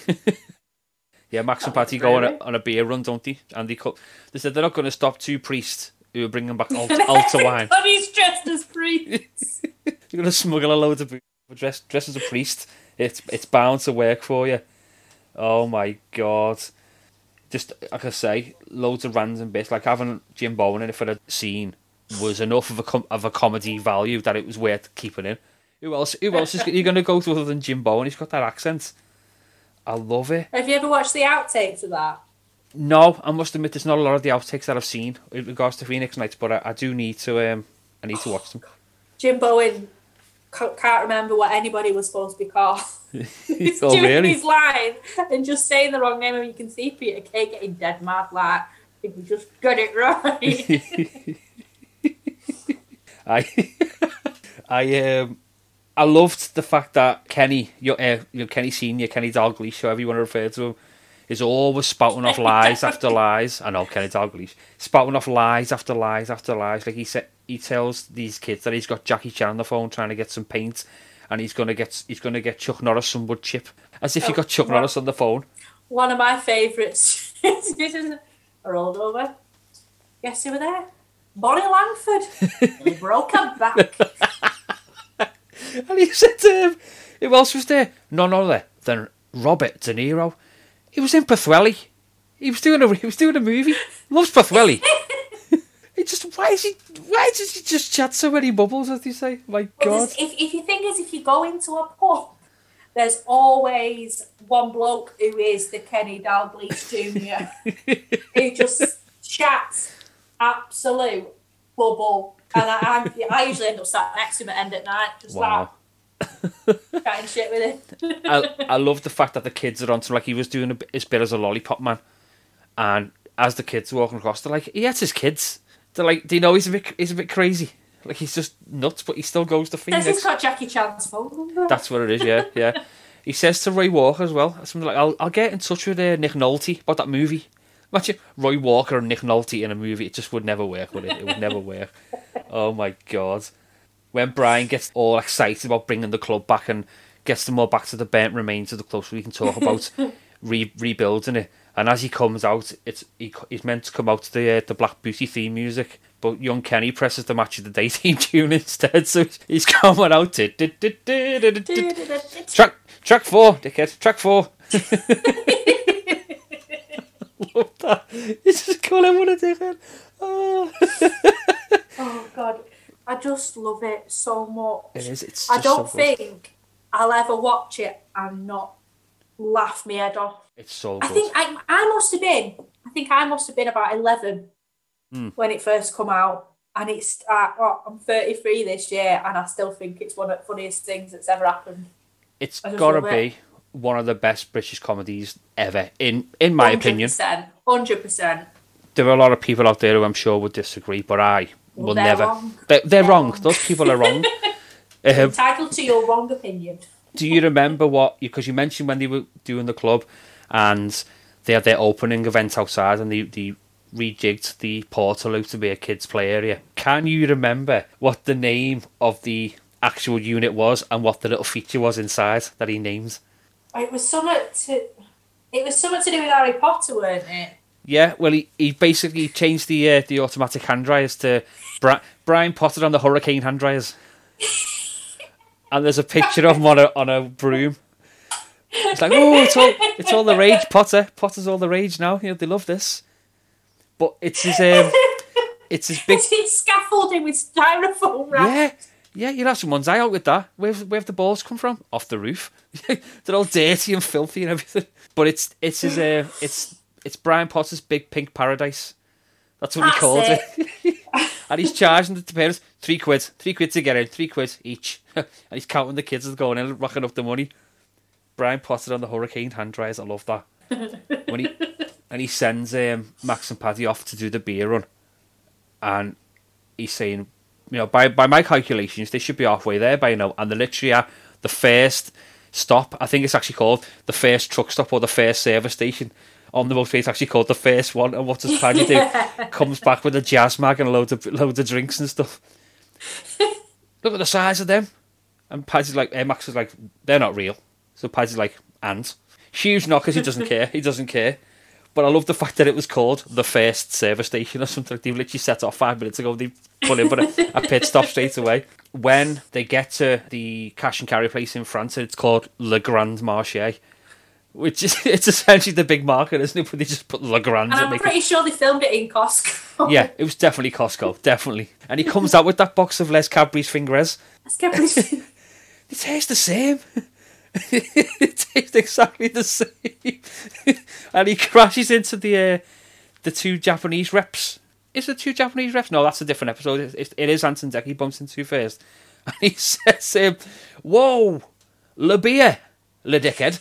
yeah, Max and Paddy go on a, on a beer run, don't they? And they, co- they said they're not going to stop two priests who are bringing back alt- altar wine. But he's dressed as priest. You're going to smuggle a load of booze, dress, dress as a priest. It's it's bound to work for you. Oh my god. Just like I say, loads of random bits. Like having Jim Bowen in it for a scene was enough of a com- of a comedy value that it was worth keeping in. Who else? Who else is you going to go to other than Jim Bowen? He's got that accent. I love it. Have you ever watched the outtakes of that? No, I must admit, there's not a lot of the outtakes that I've seen in regards to Phoenix Nights, but I, I do need to. Um, I need to watch them. Jim Bowen can't remember what anybody was supposed to be called. He's oh doing really? his line and just saying the wrong name, and you can see Peter Kay getting dead mad. Like, if you just got it right. I I um I loved the fact that Kenny, your uh, your Kenny Senior, Kenny Dalglish, however you want to refer to him, is always spouting off lies after lies. I know Kenny Dalglish spouting off lies after lies after lies. Like he said, he tells these kids that he's got Jackie Chan on the phone trying to get some paint, and he's gonna get he's gonna get Chuck Norris some wood chip, as if he Oh, got Chuck? Norris on the phone. One of my favourites. I rolled over. Guess who were there? Bonnie Langford. he broke her back. And he said to him, who else was there? None other than Robert De Niro. He was in Pathwelly. He was doing a he was doing a movie. Loves Pathwelly. he just why is he why does he just chat so many bubbles as they say? My But God. if, if you think is if you go into a pub, there's always one bloke who is the Kenny Dalglish Jr. who just chats absolute bubble. And I, I, I usually end up sat next to him at end at night, just Wow. like shit with. I, I love the fact that the kids are on to like he was doing a, bit- his bit as a lollipop man, and as the kids are walking across, they're like, he has his kids. They're like, do you know he's a bit he's a bit crazy? Like he's just nuts, but he still goes to Phoenix. he's got Jackie Chan's phone number. That's what it is, yeah, yeah. He says to Roy Walker as well, something like, "I'll, I'll get in touch with uh, Nick Nolte about that movie." Imagine Roy Walker and Nick Nolte in a movie; it just would never work, would it? It would never work. Oh my god! When Brian gets all excited about bringing the club back and gets them all back to the burnt remains of the club, so we can talk about re- rebuilding it. And as he comes out, it's he, he's meant to come out to the uh, the Black Beauty theme music, but young Kenny presses the match of the day theme tune instead, so he's coming out to track track four, dickhead, track four. Love that. It's just calling everyone a dickhead. Oh. Oh God, I just love it so much. It is. It's. I don't so think I'll ever watch it and not laugh my head off. it's so I think I, I must have been. I think I must have been about eleven Hmm. when it first come out, and it's. Uh, well, I'm 33 this year, and I still think it's one of the funniest things that's ever happened. It's gotta be it. one of the best British comedies ever, in in my opinion. hundred percent. There are a lot of people out there who I'm sure would disagree, but I Well, will they're never. wrong. They're, they're They're wrong. wrong. Those people are wrong. um, Entitled to your wrong opinion. do you remember what? Because you mentioned when they were doing the club, and they had their opening event outside, and they they rejigged the portal out to be a kids play area. Can you remember what the name of the actual unit was and what the little feature was inside that he named? It was something to. It was something to do with Harry Potter, weren't it? Yeah, well, he, he basically changed the uh, the automatic hand dryers to Bri- Brian Potter on the hurricane hand dryers, and there's a picture of him on a on a broom. It's like, oh, it's all it's all the rage, Potter. Potter's all the rage now. You know, they love this, but it's his um, it's his big It's scaffolding with styrofoam yeah. Yeah, you'd have someone's eye out with that. Where where have the balls come from? Off the roof. They're all dirty and filthy and everything. But it's it's his uh, it's it's Brian Potter's big pink paradise. That's what he called calls it. and he's charging the parents three quid, three quid to get in, three quid each. and he's counting the kids as going in, and rocking up the money. Brian Potter on the hurricane hand dryers. I love that. when he and he sends um, Max and Paddy off to do the beer run, and he's saying, you know, by by my calculations, they should be halfway there by now, and they're literally are the first stop. I think it's actually called the first truck stop or the first service station. On the motorway, it's actually called the first one. And what does Paddy do? Comes back with a jazz mag and loads of loads of drinks and stuff. Look at the size of them. And Paddy's like, eh, Max is like, they're not real. So Paddy's like, and huge knockers. He doesn't care. He doesn't care. But I love the fact that it was called the first service station or something. They've literally set off five minutes ago. They put in for a, a pit stop straight away. When they get to the cash and carry place in France, it's called Le Grand Marché, which is it's essentially the big market, isn't it? But they just put Le Grand And I'm make it pretty sure they filmed it in Costco. yeah, it was definitely Costco, definitely. And he comes out with that box of Les Cadbury's Fingers. Get rid It tastes the same. it tastes exactly the same. and he crashes into the uh, the two Japanese reps. Is it two Japanese reps? No, that's a different episode. It, it, it is Ant and Dec he bumps into first. And he says, um, Whoa, le beer, le dickhead.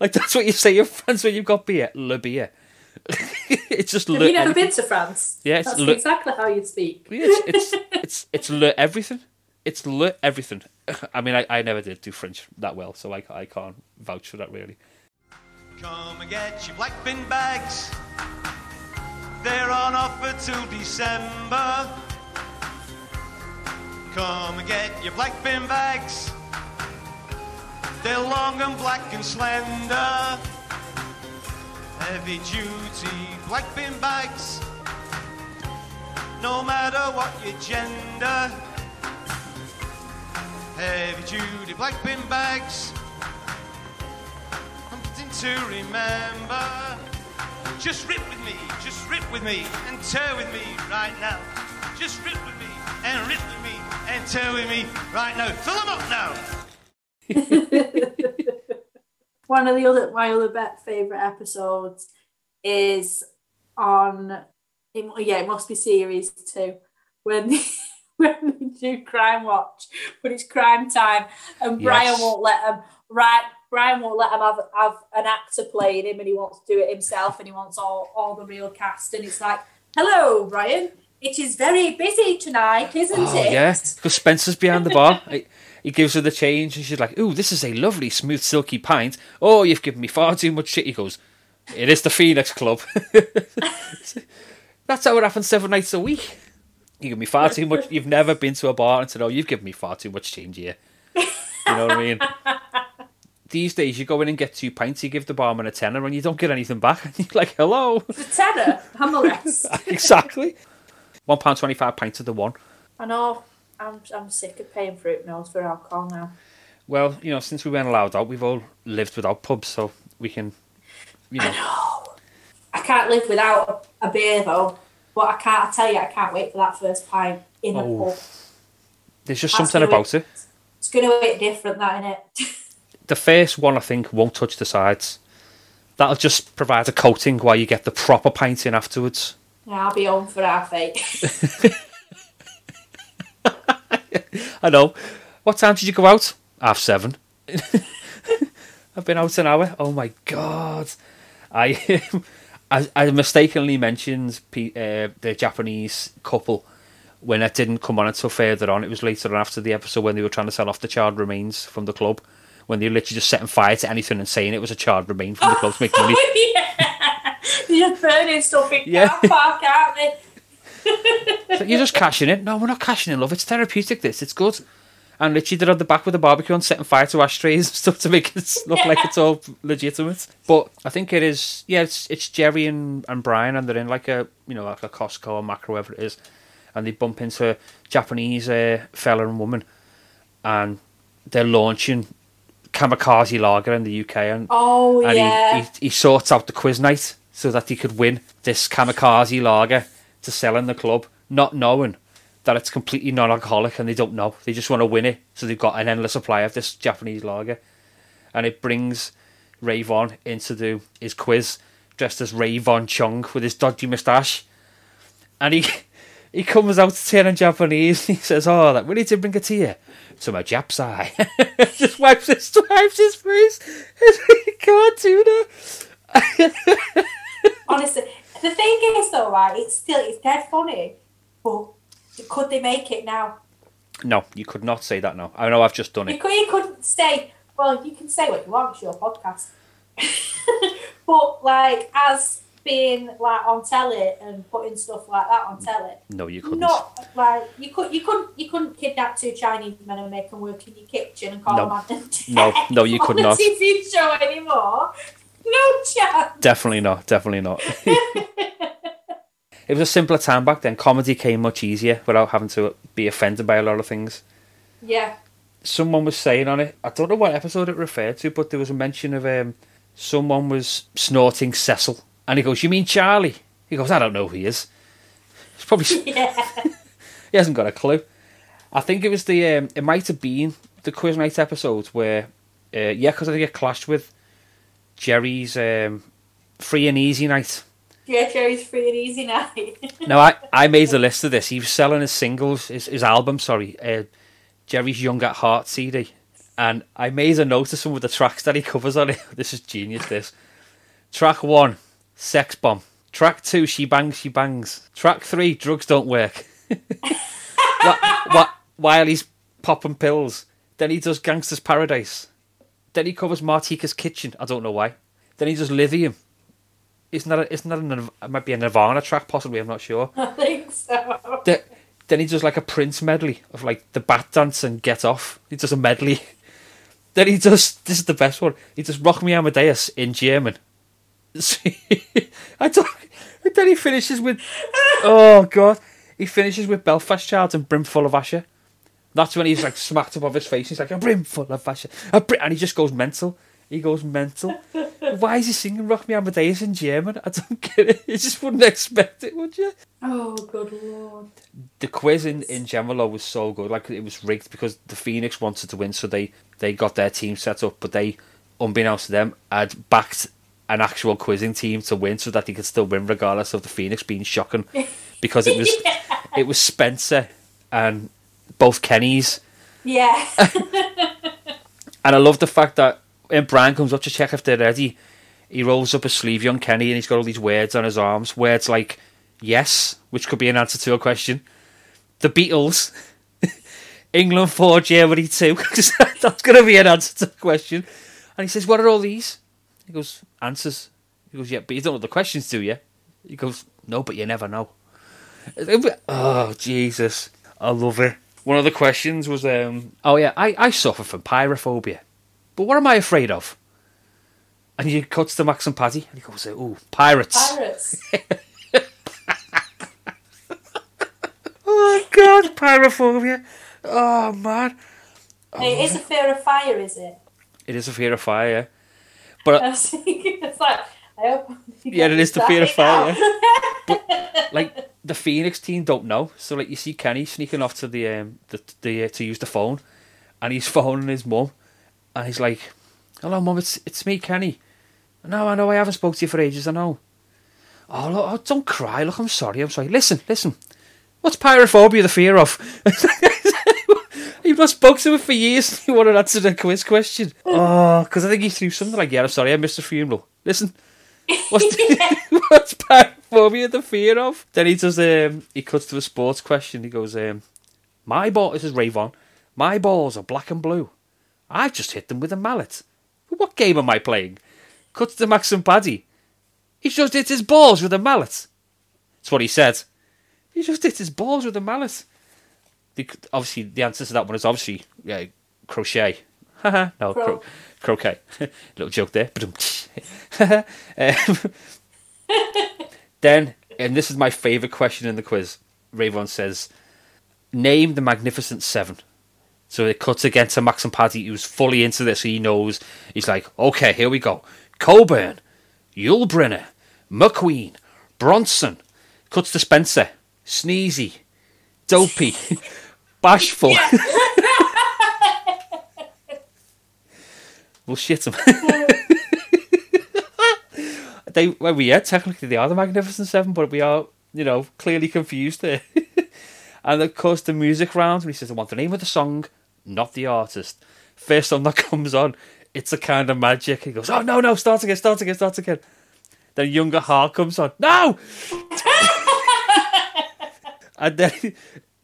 Like that's what you say in France when you've got beer, le beer. it's just Have le you never everything. been to France? Yeah, it's That's le- exactly how you speak. Yeah, it's it's it's it's le everything. It's le everything. I mean, I, I never did do French that well, so I, I can't vouch for that really. Come and get your black bin bags. They're on offer till December. Come and get your black bin bags. They're long and black and slender. Heavy duty black bin bags. No matter what your gender. Heavy duty black bin bags something to remember. Just rip with me, just rip with me, and tear with me right now. Just rip with me, and rip with me, and tear with me right now. Fill them up now. One of the other my other bet favorite episodes is on it, yeah it must be series two when they, when they do crime watch but it's crime time and Brian Yes. won't let him right Brian won't let him have, have an actor playing him and he wants to do it himself and he wants all, all the real cast and it's like hello Brian It is very busy tonight, isn't Oh, it? yeah, because Spencer's behind the bar. He- gives her the change, and she's like, "Ooh, this is a lovely, smooth, silky pint." Oh, you've given me far too much shit. He goes, "It is the Phoenix Club." That's how it happens seven nights a week. You give me far too much. You've never been to a bar and said, "Oh, you've given me far too much change here." You know what I mean? These days, you go in and get two pints, you give the barman a tenner, and you don't get anything back. And you're like, "Hello." The tenner, I'm the exactly. One pound twenty-five pints of the one. I know. I'm, I'm sick of paying fruit nose for alcohol now. Well, you know, since we weren't allowed out, we've all lived without pubs, so we can, you know. I can't live without a beer though. But I can't. I tell you, I can't wait for that first pint in a Oh. pub. There's just That's something about it. It's going to hit different, that innit? The first one, I think, won't touch the sides. That'll just provide a coating while you get the proper pint in afterwards. yeah, I'll be on for half eight. I know. What time did you go out? Half seven. I've been out an hour. Oh my god! I I, I mistakenly mentioned P, uh, the Japanese couple when it didn't come on until further on. It was later on after the episode when they were trying to sell off the charred remains from the club. When they were literally just setting fire to anything and saying it was a charred remain from the club to make money. yeah. They're burning stuff in Yeah. car park, aren't they? So you're just cashing in. No, we're not cashing in, love. It's therapeutic. This, it's good. And literally, they're on the back with the barbecue and setting fire to ashtrays and stuff to make it look like it's all legitimate. But I think it is. Yeah, it's it's Jerry and, and Brian, and they're in like a you know like a Costco or Makro, whatever it is, and they bump into a Japanese uh, fella and woman, and they're launching Kamikaze Lager in the UK, and Oh, and yeah. he, he, he sorts out the quiz night so that he could win this kamikaze lager to sell in the club, not knowing that it's completely non-alcoholic and they don't know. They just want to win it, so they've got an endless supply of this Japanese lager, and it brings Ray Von in to do his quiz dressed as Ray Von Chung with his dodgy moustache, and he he comes out to Turning Japanese. He says, "Oh, that we need to bring a tear to my Jap's eye." just wipes his wipes his face. he can't do that. Honestly, the thing is though, right? It's still it's dead funny, but could they make it now? No, you could not say that now. I know I've just done You, it. could, you couldn't say. Well, you can say what you want. It's your podcast. but like, as being like on telly and putting stuff like that on telly, No, you couldn't. not like you could. You couldn't. You couldn't kidnap two Chinese men and make them work in your kitchen and call No. them on No, no, you could not TV show anymore. No chance. Definitely not. Definitely not. it was a simpler time back then. Comedy came much easier without having to be offended by a lot of things. Yeah. someone was saying on it. I don't know what episode it referred to, but there was a mention of um, someone was snorting Cecil, and he goes, "You mean Charlie?" He goes, "I don't know who he is." It's probably Yeah. he hasn't got a clue. I think it was the um, it might have been the quiz night episode where uh, yeah, because I think it clashed with Jerry's um, free and easy night. Yeah, Jerry's free and easy night. Now I, I made the list of this. He was selling his singles, his, his album, sorry, uh, Jerry's Young at Heart CD, and I made a note of some of the tracks that he covers on it. This is genius. This track one, Sex Bomb. Track two, She Bangs, She Bangs. Track three, Drugs Don't Work. what, what, while he's popping pills, then he does Gangster's Paradise. Then he covers Martika's Kitchen. I don't know why. Then he does Lithium. Isn't that a, isn't that a, it might be a Nirvana track? Possibly, I'm not sure. I think so. Then, then he does like a Prince medley of like the Bat Dance and Get Off. He does a medley. Then he does this is the best one. He does Rock Me Amadeus in German. I don't. Then he finishes with oh god, he finishes with Belfast Child and Brimful of Asha. That's when he's like smacked up off his face. He's like a brim full of Asha, a bri-, and he just goes mental. He goes mental. Why is he singing Rock Me Amadeus in German? I don't get it. You just wouldn't expect it, would you? Oh, good lord. the quiz in, in general though was so good. Like it was rigged because the Phoenix wanted to win, so they they got their team set up, but they, unbeknownst to them, had backed an actual quizzing team to win, so that they could still win regardless of the Phoenix being shocking, because it was it was Spencer and both Kennys, Yeah. and I love the fact that when Brian comes up to check if they're ready, he rolls up his sleeve, young Kenny, and he's got all these words on his arms, words like Yes, which could be an answer to a question. The Beatles. England 4, Germany 2. That's going to be an answer to the question. And he says, What are all these? He goes, Answers. He goes, Yeah, but you don't know the questions, do you? He goes, No, but you never know. Oh, Jesus. I love it. One of the questions was, um, Oh, yeah, I, I suffer from pyrophobia. But what am I afraid of? And he cuts to Max and Paddy and he goes, "Oh, pirates. Pirates. Oh, God, pyrophobia. Oh, man. it is a fear of fire, is it? It is a fear of fire, yeah. But I was thinking, it's like, I hope. Yeah, it is the fear of fire. Yeah. like the Phoenix team don't know. So like you see Kenny sneaking off to the um the, the uh, to use the phone, and he's phoning his mum, and he's like, "Hello, mum, it's it's me, Kenny. No, I know I haven't spoke to you for ages. I know. Oh, look, oh don't cry. Look, I'm sorry. I'm sorry. Listen, listen. What's pyrophobia the fear of? You've not spoke to him for years. You want to answer the quiz question? Oh, because I think he threw something like, "Yeah, I'm sorry, I missed the funeral." Listen, what's what's pyrophobia the fear of? Then he does. Um, he cuts to a sports question. He goes, um, "My ball." This is Ray Von. My balls are black and blue. I've just hit them with a mallet. What game am I playing? Cuts to Max and Paddy. He's just hit his balls with a mallet. That's what he said. He just hit his balls with a mallet. The, obviously, the answer to that one is obviously yeah, crochet. No, Cro- cro- croquet. Little joke there. But um, then, and this is my favourite question in the quiz. Ray Von says, "Name the Magnificent Seven. So it cuts again to Max and Paddy, who's fully into this. He knows. He's like, "Okay, here we go. Coburn, Yul Brynner, McQueen, Bronson." Cuts to Spencer, Sneezy, Dopey, Bashful. we'll shit them. They well, we yeah, technically they are the Magnificent Seven, but we are, you know, clearly confused there. and of course, the music round. And he says, "I want the name of the song, not the artist." First song that comes on, it's a kind of magic. He goes, "Oh no, no, start again, start again, start again." Then Young at Heart comes on. No. and then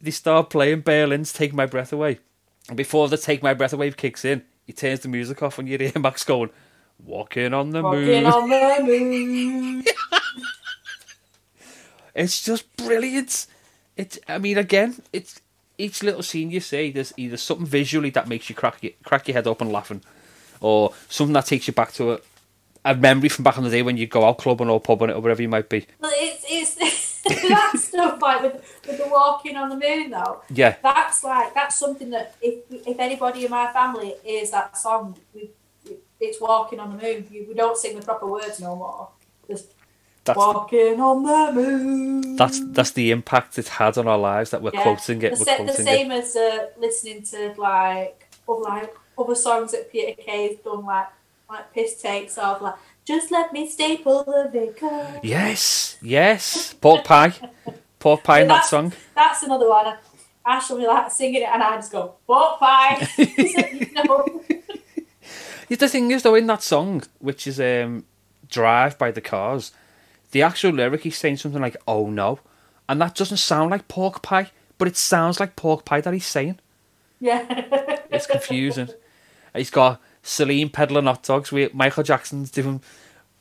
they start playing Berlin's "Take My Breath Away." And before the "Take My Breath Away" kicks in, he turns the music off, and you hear Max going, "Walking on the Walking moon." on the moon. It's just brilliant. It's, I mean, again, it's each little scene you see. There's either something visually that makes you crack your, crack your head open laughing, or something that takes you back to a, a memory from back in the day when you go out clubbing or pubbing it or whatever you might be. But it's, it's that stuff like with, with the walking on the moon though. Yeah, That's like that's something that if if anybody in my family hears that song, we, it's walking on the moon. We, don't sing the proper words no more. Just that's walking on the moon. that's that's the impact it's had on our lives that we're Yeah. quoting it. the, sa- the same it. as uh, listening to like other, like other songs that Peter Kay's done, like like piss takes of like just let me staple the vicar. Yes, yes, pork pie, pork pie in that song. That's another one. Ash will be like singing it, and I just go pork pie. no. The thing is, though, in that song, which is um, "Drive" by the Cars, the actual lyric he's saying something like "Oh no," and that doesn't sound like pork pie, but it sounds like pork pie that he's saying. Yeah. It's confusing. he's got Celine peddling hot dogs with Michael Jackson's doing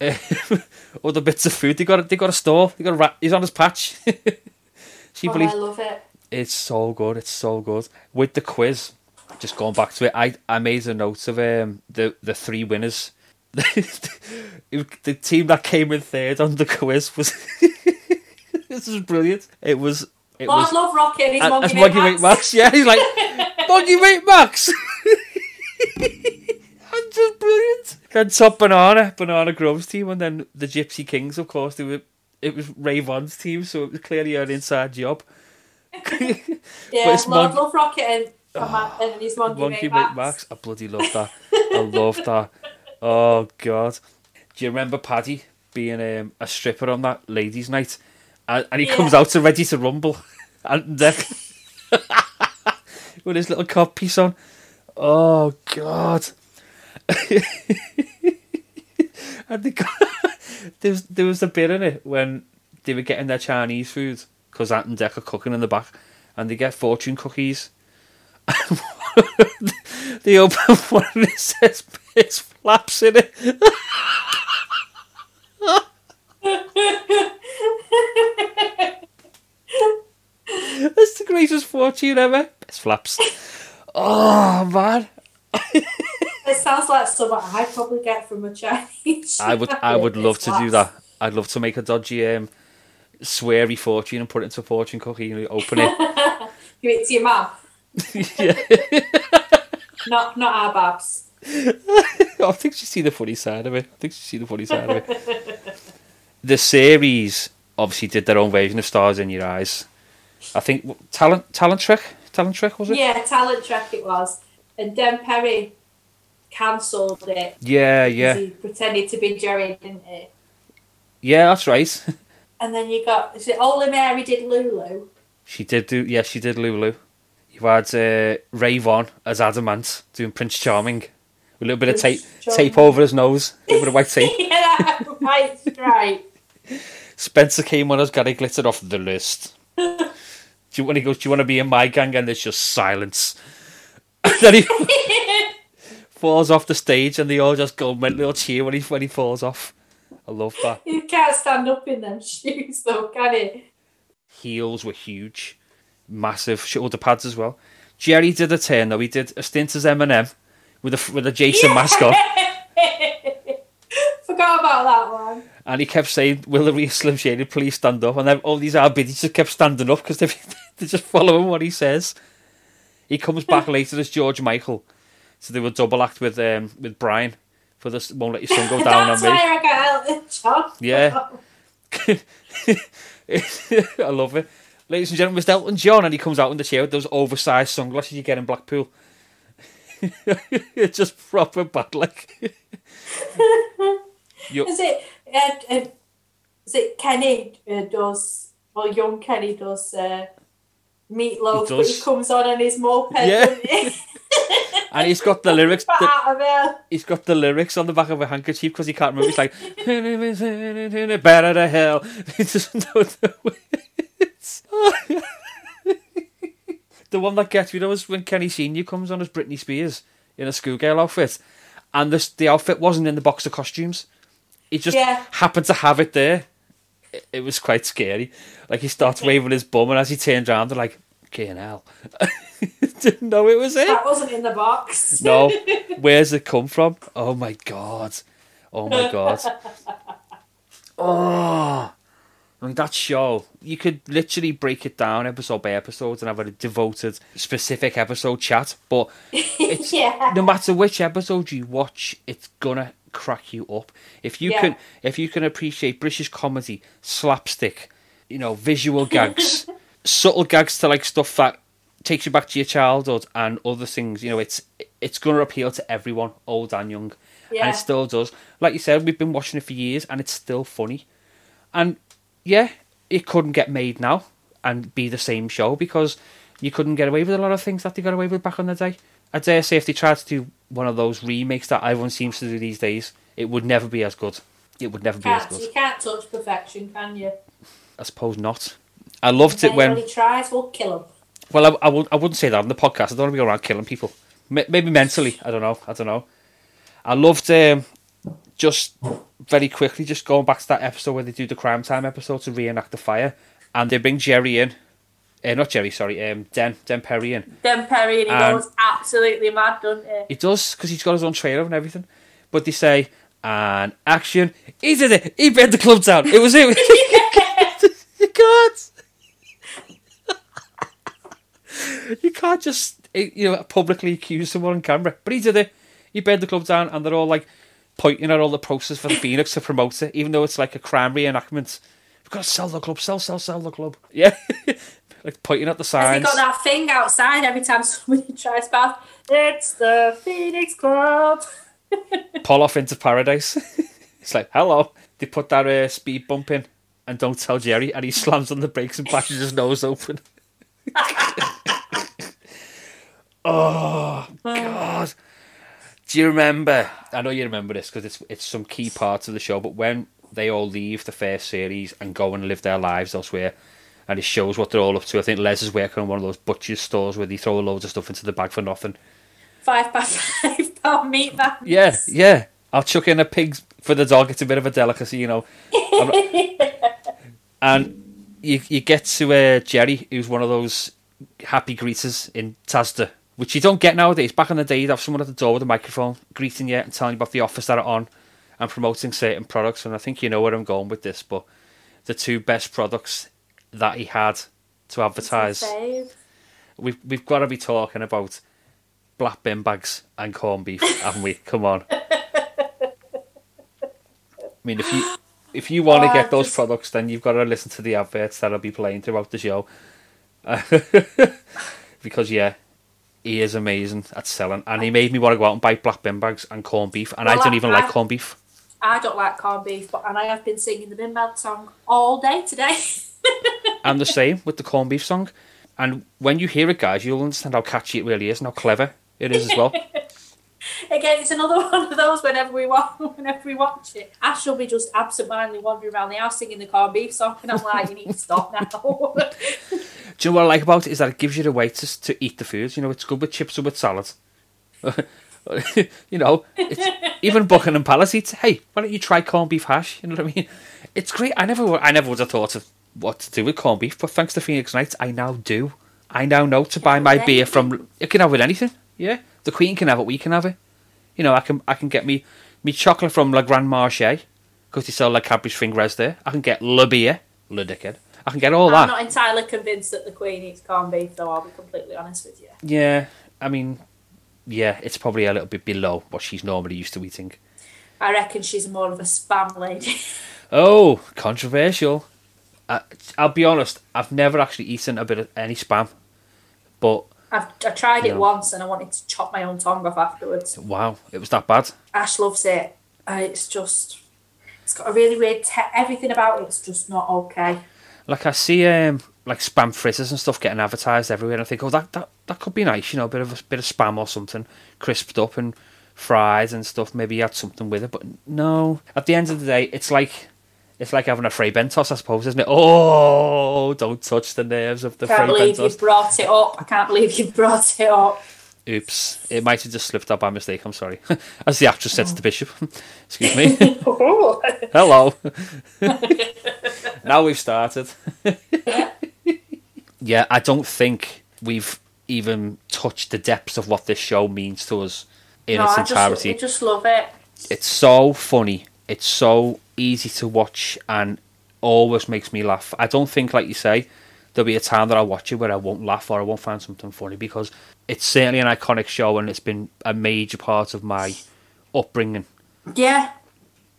uh, other bits of food. They got a, they got a store. They got a rat. He's on his patch. she Oh, believes I love it. it's so good. It's so good. With the quiz, just going back to it, I, I made a note of um, the the three winners. the team that came in third on the quiz was this is brilliant. It was it Lord was Love Rocket, and- as Mate Max. Max. Yeah, he's like Monkey Mate Max. That's just brilliant. Then top banana, banana Groves team, and then the Gypsy Kings. Of course, they were. It was Ray Von's team, so it was clearly an inside job. Yeah, it's Lord Mon- Love Rocket and, Ma- and his monkey, Monkey Max. Max. I bloody love that. I love that. Oh god. Do you remember Paddy being um, a stripper on that ladies' night? And, and he Yeah. comes out to ready to rumble, and uh, with his little cop piece on. Oh god. and they got, there was there was a bit in it when they were getting their Chinese food because Ant and Dec are cooking in the back, and they get fortune cookies. they open one and it says piss flaps in it. That's the greatest fortune ever. Piss flaps. Oh man, It sounds like something I'd probably get from a Chinese. I would I would love to do that. I'd love to make a dodgy um, sweary fortune and put it into a fortune cookie and open it. Give it to your mum. yeah. Not not our babs. I think she's seen the funny side of it. I think she's seen the funny side of it. the series obviously did their own version of Stars in Your Eyes. I think talent talent trick talent trick was it? Yeah, talent track it was. And Den Perry cancelled it. Yeah, yeah, He pretended to be Jerry, didn't he? yeah. That's right. And then you got is it Holy Mary did Lulu? she did do. Yeah, she did Lulu. You had uh, Ray Von as Adam Ant doing Prince Charming. With a little bit of tape Charming. tape over his nose, a little bit of white tape. yeah, right, right. Spencer came on as Gary Glitter off the list. do you want to go? Do you want to be in my gang? And there's just silence. And then he falls off the stage, and they all just go mentally all cheer when he when he falls off. I love that. You can't stand up in them shoes though, can he? Heels were huge, massive shoulder pads as well. Jerry did a turn though. He did a stint as Eminem with a with a Jason mask on, Forgot about that one. and he kept saying, "Will the real Slim Shady please stand up?" And then all these RBDs just kept standing up because they they're just following what he says. He comes back later as George Michael, so they were double act with um, with Brian for this. Won't let your son go down on me. why I got Elton John. Yeah. I love it. Ladies and gentlemen, Mr. Elton John, and he comes out in the chair with those oversized sunglasses you get in Blackpool. it's just proper bad, like. You- Is it? Uh, uh, is it Kenny uh, does? Well, young Kenny does. Uh, meatloaf, He but does. he comes on and his moped. Yeah. he? and he's got the lyrics. The, out of there. he's got the lyrics on the back of a handkerchief because he can't remember. He's like, "Better the hell." He doesn't know the one that gets me though is when Kenny Senior comes on as Britney Spears in a schoolgirl outfit, and this the outfit wasn't in the box of costumes. He just Yeah. happened to have it there. It, it was quite scary. Like he starts waving his bum, and as he turns around, they're like, "Fucking hell!" Didn't know it was it. That wasn't in the box. No, where's it come from? Oh my god! Oh my god! Oh, Mean that show. You could literally break it down episode by episode and have a devoted, specific episode chat. But it's Yeah. no matter which episode you watch, it's gonna crack you up. If you Yeah. can, if you can appreciate British comedy, slapstick, you know, visual gags, subtle gags to like stuff that takes you back to your childhood and other things. You know, it's it's going to appeal to everyone, old and young, and it still does. Like you said, we've been watching it for years, and it's still funny. And yeah, it couldn't get made now and be the same show because you couldn't get away with a lot of things that they got away with back in the day. I dare say if they tried to do one of those remakes that everyone seems to do these days, it would never be as good. It would never be as good. you can't touch perfection, can you? I suppose not. I loved it when. Anybody tries, we'll kill him. Well, I, I, would, I wouldn't say that on the podcast. I don't want to be around killing people. Maybe mentally. I don't know. I don't know. I loved um, just very quickly just going back to that episode where they do the crime time episode to reenact the fire, and they bring Jerry in. Uh, not Jerry, sorry. Um, Den Den Perry in. Den Perry and he goes absolutely mad, doesn't he? He does because he's got his own trailer and everything. But they say, and action. He did it. He bent the club down. It was him. you can't. you can't just eh, you know publicly accuse someone on camera. But he did it. He bent the club down, and they're all like pointing at all the posters for the Phoenix to promote it, even though it's like a crime reenactment. We've got to sell the club, sell, sell, sell the club. Yeah, like pointing at the Has he got that thing outside every time somebody tries past? It's the Phoenix Club. pull off into paradise. it's like, hello. They put that uh, speed bump in and don't tell Jerry, and he slams on the brakes and bashes his nose open. oh, God. Do you remember? I know you remember this because it's it's some key parts of the show, but when they all leave the first series and go and live their lives elsewhere. And it shows what they're all up to. I think Les is working on one of those butcher's stores where they throw loads of stuff into the bag for nothing. Five by five pound meat bags. Yeah, yeah. I'll chuck in a pig for the dog. It's a bit of a delicacy, you know. and you you get to uh, Jerry, who's one of those happy greeters in Tasda, which you don't get nowadays. Back in the day, you'd have someone at the door with a microphone greeting you and telling you about the offers that are on and promoting certain products. And I think you know where I'm going with this, but the two best products that he had to advertise, we've we've got to be talking about black bin bags and corned beef, haven't we? Come on. I mean, if you if you want to Oh, get those just- products, then you've got to listen to the adverts that'll be playing throughout the show. because yeah, he is amazing at selling, and he made me want to go out and buy black bin bags and corned beef, and I don't I- even like I- corned beef. I don't like corned beef, but and I have been singing the bin bag song all day today. I'm the same with the corned beef song, and when you hear it, guys, you'll understand how catchy it really is and how clever it is as well. Again, it's another one of those. Whenever we watch, whenever we watch it, Ash will be just absent-mindedly wandering around the house singing the corned beef song, and I'm like, you need to stop now. Do you know what I like about it is that it gives you the way to, to eat the food. You know, it's good with chips or with salad. you know, it's, even Buckingham Palace eats. Hey, why don't you try corned beef hash? You know what I mean? It's great. I never, would- I never would have thought of what to do with corned beef, but thanks to Phoenix Nights, I now do. I now know to buy my beer from. You can have it with anything. Yeah, the Queen can have it. We can have it. You know, I can I can get me me chocolate from La Grand Marché because they sell like Cadbury's fingers there. I can get Le Beer, Le Dickhead. I can get all that. I'm not entirely convinced that the Queen eats corned beef, though. I'll be completely honest with you. Yeah, I mean, yeah, it's probably a little bit below what she's normally used to eating. I reckon she's more of a spam lady. Oh, controversial. I, I'll be honest, I've never actually eaten a bit of any spam, but I've I tried it once and I wanted to chop my own tongue off afterwards. wow, it was that bad. Ash loves it, and it's just it's got a really weird te- everything about it's just not okay. Like I see, um, like spam fritters and stuff getting advertised everywhere, and I think, oh, that that, that could be nice, you know, a bit of a bit of spam or something, crisped up and fried and stuff. Maybe you had something with it, but no. At the end of the day, it's like. It's like having a Fray Bentos, I suppose, isn't it? Oh, don't touch the nerves of the free. I Can't believe you brought it up. I can't believe you brought it up. Oops, it might have just slipped up by mistake. I'm sorry. As the actress said to the oh. bishop. Excuse me. Hello. now we've started. yeah, I don't think we've even touched the depths of what this show means to us in no, its I just, entirety. I just love it. It's so funny. It's so easy to watch and always makes me laugh. I don't think, like you say, there'll be a time that I'll watch it where I won't laugh or I won't find something funny because it's certainly an iconic show and it's been a major part of my upbringing. Yeah,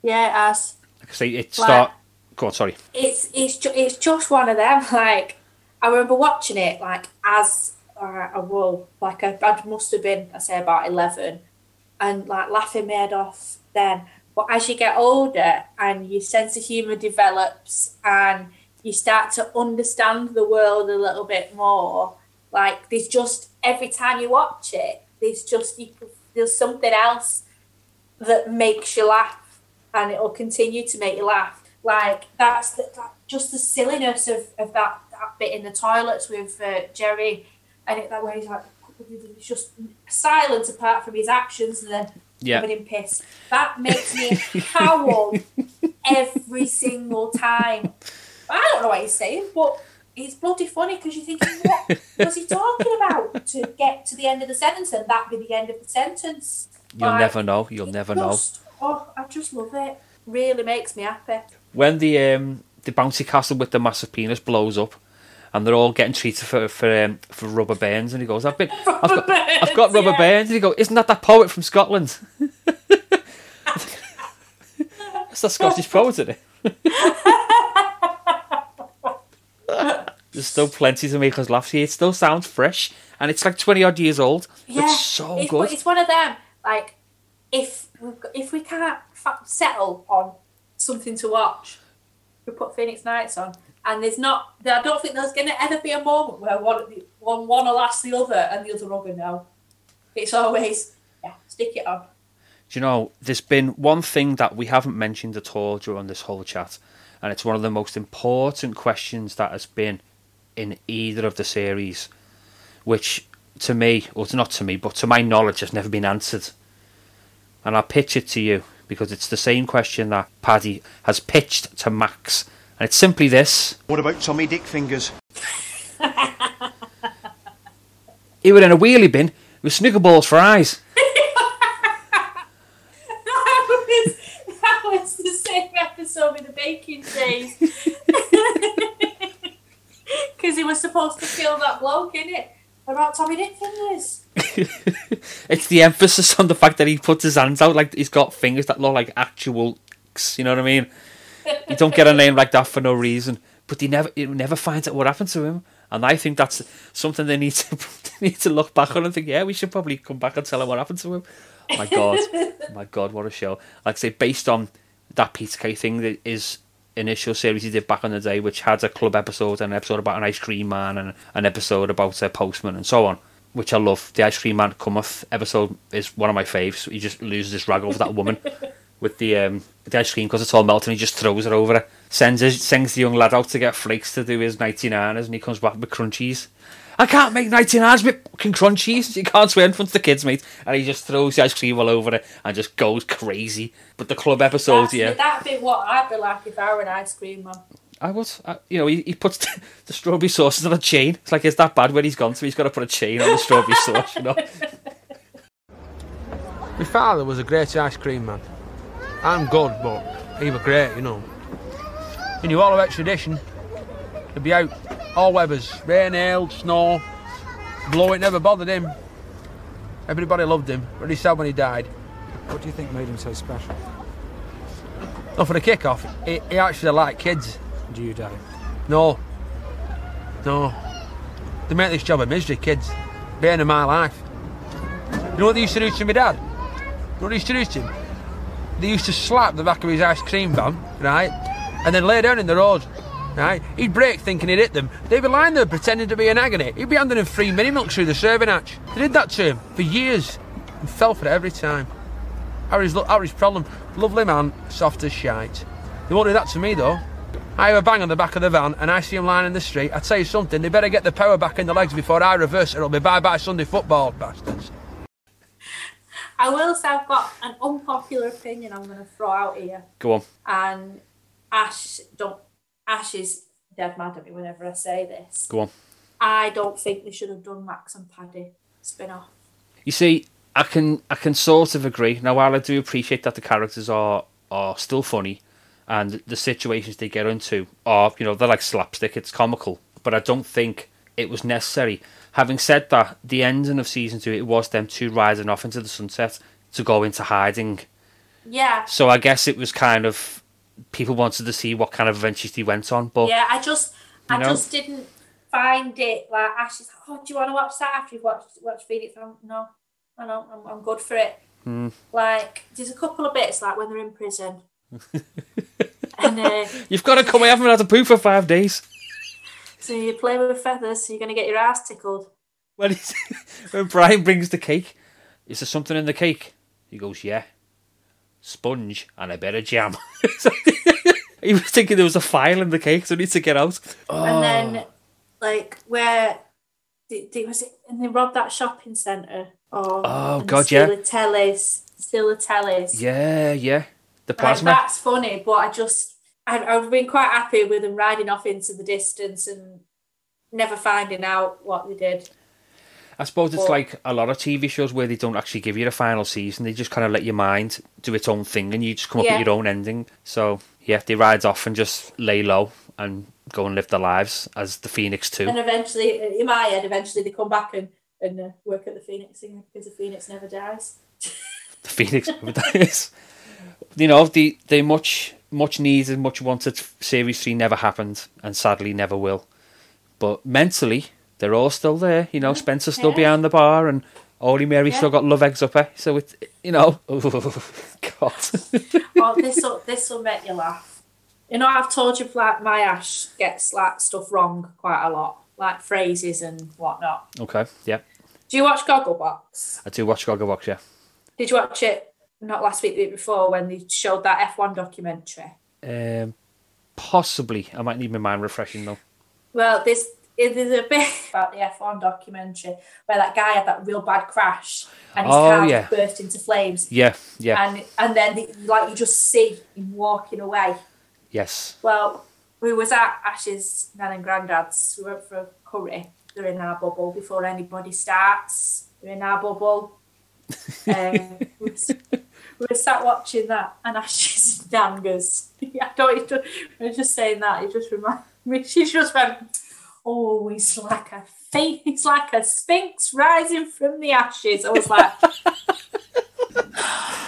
yeah, has. Like I say, it Like- start. Go on, sorry. it's it's ju- it's just one of them. Like I remember watching it like as uh, a wool. Like I, I must have been I say about eleven, and like laughing my head off then. But as you get older and your sense of humour develops and you start to understand the world a little bit more, like there's just every time you watch it, there's just you, there's something else that makes you laugh and it'll continue to make you laugh. Like that's the, that, just the silliness of, of that, that bit in the toilets with uh, Jerry, and it, that where he's like, it's just silence apart from his actions, and then Yeah. covered in piss. That makes me howl every single time. I don't know what he's saying, but it's bloody funny because you're thinking, what was he talking about to get to the end of the sentence, and that be the end of the sentence. You'll Like, never know. You'll never know. just- Oh, I just love it. Really makes me happy. When the um, the bouncy castle with the massive penis blows up, and they're all getting treated for for um, for rubber bands, and he goes, "I've been, I've got, I've got rubber yeah. bands," and he goes, "Isn't that that poet from Scotland?" That's the Scottish poet, isn't it? There's still plenty to make us laugh here. It still sounds fresh, and it's like twenty odd years old. Yeah, it's so it's, good. It's one of them. Like, if we've got, if we can't settle on something to watch, we put Phoenix Nights on, and there's not. I don't think there's going to ever be a moment where one one one will ask the other, and the other will go no. It's always yeah, stick it on. Do you know, there's been one thing that we haven't mentioned at all during this whole chat, and it's one of the most important questions that has been in either of the series, which to me, or not to me, but to my knowledge, has never been answered. And I'll pitch it to you because it's the same question that Paddy has pitched to Max, and it's simply this: What about Tommy Dick Fingers? He were in a wheelie bin with snooker balls for eyes. that, was, that was the same episode with the baking days. Because he was supposed to kill that bloke, innit? About Tommy Dick Fingers. It's the emphasis on the fact that he puts his hands out like he's got fingers that look like actual. You know what I mean? You don't get a name like that for no reason. But he never, he never finds out what happened to him, and I think that's something they need to they need to look back on and think, yeah, we should probably come back and tell him what happened to him. My God, my God, what a show! Like I say, based on that Peter Kay thing that is initial series he did back in the day, which had a club episode, an episode about an ice cream man, and an episode about a postman, and so on. Which I love. The ice cream man cometh episode is one of my faves. He just loses his rag over that woman with the um, the ice cream because it's all melting. He just throws it over her. Sends his, sends the young lad out to get flakes to do his 99ers, and he comes back with crunchies. I can't make 99ers with fucking crunchies. You can't swear in front of the kids, mate. And he just throws the ice cream all over it and just goes crazy. But the club episode, That's, yeah. That'd be what I'd be like if I were an ice cream man. I would, I, you know, he, he puts the strawberry sauces on a chain. It's like, is that bad when he's gone? So he's got to put a chain on the strawberry sauce, you know. My father was a great ice cream man. I'm good, but he was great, you know. He knew all about tradition. He'd be out all weathers, rain, hail, snow, blow, it never bothered him. Everybody loved him, but he said when he died. What do you think made him so special? No, for the kick-off, he, he actually liked kids. Do you, Daddy? No. No. They make this job a misery, kids. Bane of my life. You know what they used to do to my dad? You know what they used to do to him? They used to slap the back of his ice cream van, right? And then lay down in the road, right? He'd break thinking he'd hit them. They'd be lying there pretending to be in agony. He'd be handing them free mini milk through the serving hatch. They did that to him for years and fell for it every time. Harry's, that problem. Lovely man, soft as shite. They won't do that to me though. I have a bang on the back of the van and I see him lying in the street. I tell you something, they better get the power back in the legs before I reverse it. It'll be bye bye Sunday football, bastards. I will say I've got an unpopular opinion I'm going to throw out here. Go on. And Ash, don't, Ash is dead mad at me whenever I say this. Go on. I don't think they should have done Max and Paddy spin off. You see, I can I can sort of agree. Now, while I do appreciate that the characters are are still funny, and the situations they get into are you know they're like slapstick, it's comical, but I don't think it was necessary. Having said that, the ending of season two, it was them two riding off into the sunset to go into hiding. Yeah. So I guess it was kind of people wanted to see what kind of adventures they went on, but Yeah, I just, I know? just didn't find it like Ash is like, oh, do you want to watch that after you've watched watched Phoenix? I'm, no, I know, I'm, I'm good for it. Hmm. Like, there's a couple of bits like when they're in prison, and uh, you've got to come. I haven't had a poo for five days. So you play with feathers, so you're gonna get your ass tickled. When, when Brian brings the cake, is there something in the cake? He goes, yeah. Sponge and a bit of jam. He was thinking there was a file in the cake, so he needs to get out. Oh. And then, like, where did, did, was it? And they robbed that shopping centre. Oh, Oh, God, steal yeah. the tellies, steal the tellies. Yeah, yeah. The Like, plasma. that's funny, but I just I, I've been quite happy with them riding off into the distance and never finding out what they did. I suppose it's But- like a lot of TV shows where they don't actually give you the final season. They just kind of let your mind do its own thing and you just come up Yeah. with your own ending. So, yeah, they ride off and just lay low and go and live their lives as the Phoenix too. And eventually, in my head, eventually they come back and and uh, work at the Phoenix thing because the Phoenix never dies. the Phoenix never dies. You know, the the much much needed, much wanted series three never happened, and sadly never will. But mentally, they're all still there. You know, Spencer's still Yeah. behind the bar, and Holy Mary Yeah. still got love eggs up her. So it's you know, oh God, oh, this will this will make you laugh. You know, I've told you like my Ash gets like stuff wrong quite a lot, like phrases and whatnot. okay, yeah. Do you watch Gogglebox? I do watch Gogglebox, yeah. Did you watch it not last week, the week before, when they showed that F1 documentary. Um, possibly. I might need my mind refreshing though. Well, there's there's a bit about the F1 documentary where that guy had that real bad crash and his Oh, car yeah. burst into flames. Yeah, yeah, And and then the, like you just see him walking away. yes. Well, we was at Ash's nan and granddad's. We went for a curry. They're in our bubble before anybody starts. They're in our bubble. um, we, were sat watching that, and Ash's nan goes, "I don't." We were just saying that. It just reminded me. She just went, "Oh, he's like a fa- he's like a sphinx rising from the ashes." I was like,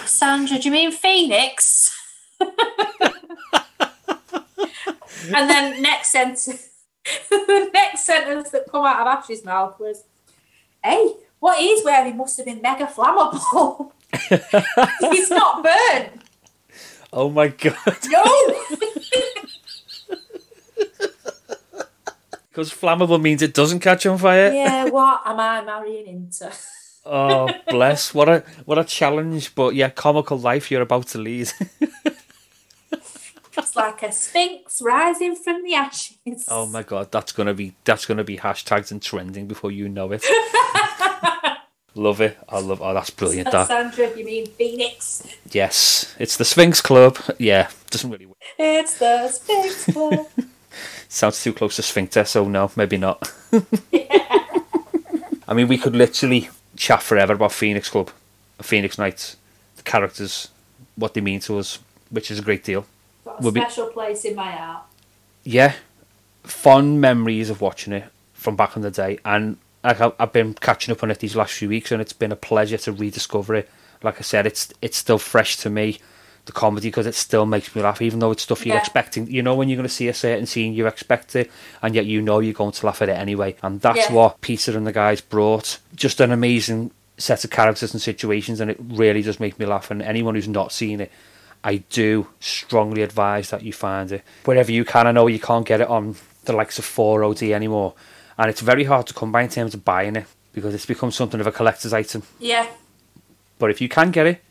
"Sandra, do you mean phoenix?" and then next sentence, the next sentence that come out of Ash's mouth was, "Hey, what he's wearing must have been mega flammable. He's not burned. Oh my god. No." Because flammable means it doesn't catch on fire. yeah, what am I marrying into? Oh bless! What a what a challenge, but yeah, comical life you're about to lead. It's like a sphinx rising from the ashes. oh my god, that's gonna be that's gonna be hashtags and trending before you know it. love it. I love. Oh, that's brilliant. That Sandra, you mean phoenix? yes, it's the Sphinx Club. Yeah, doesn't really work. It's the Sphinx Club. sounds too close to sphincter, so no, maybe not. I mean, we could literally chat forever about Phoenix Club, Phoenix Nights, the characters, what they mean to us, which is a great deal. Got a Will be- special place in my heart. yeah, fond memories of watching it from back in the day, and like I've, I've been catching up on it these last few weeks, and it's been a pleasure to rediscover it. Like I said, it's it's still fresh to me, the comedy, because it still makes me laugh, even though it's stuff you're Yeah. expecting. You know, when you're going to see a certain scene, you expect it, and yet you know you're going to laugh at it anyway. And that's Yeah. what Peter and the guys brought. Just an amazing set of characters and situations, and it really does make me laugh. And anyone who's not seen it, I do strongly advise that you find it wherever you can. I know you can't get it on the likes of 4OD anymore, and it's very hard to come by in terms of buying it because it's become something of a collector's item. Yeah, But if you can get it,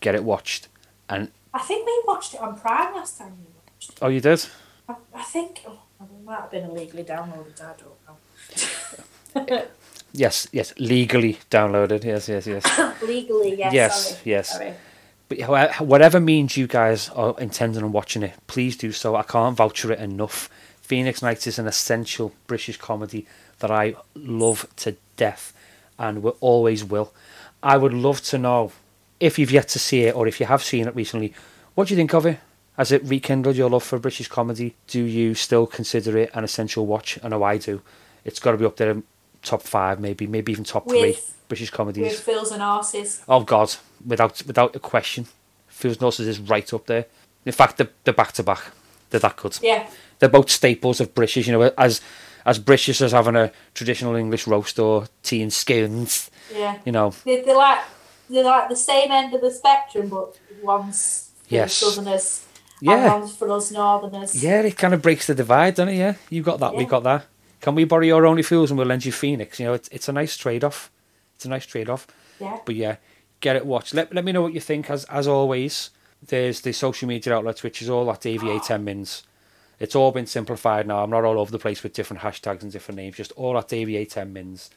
get it watched. And I think we watched it on Prime last time we watched it. oh, you did? I, I think oh, it might have been illegally downloaded. I don't know. Yes, yes, legally downloaded. Yes, yes, yes. Legally, yes. Yes, sorry. yes. Sorry. But whatever means you guys are intending on watching it, please do so. I can't vouch for it enough. Phoenix Nights is an essential British comedy that I love to death and will always will. I would love to know if you've yet to see it or if you have seen it recently, what do you think of it? Has it rekindled your love for British comedy? Do you still consider it an essential watch? I know I do. It's got to be up there in top five, maybe, maybe even top three British comedies. With Fools and Horses. Oh God, without without a question, Fools Nurses is right up there. In fact, they're, they're back to back. They're that good. Yeah. They're both staples of British. You know, as as British as having a traditional English roast or tea and scones. Yeah. You know, They, they're like they're like the same end of the spectrum, but one's for Yes. Southerners, Yeah. and one's for us Northerners. yeah, it kind of breaks the divide, doesn't it? Yeah, you got that. We Yeah. got that. Can we borrow your Only Fools and we'll lend you Phoenix? You know, it's it's a nice trade off. It's a nice trade off. Yeah. But yeah, get it watched. Let let me know what you think. As as always, there's the social media outlets, which is all at DVA ten mins. It's all been simplified now. I'm not all over the place with different hashtags and different names. Just all at DVA ten mins.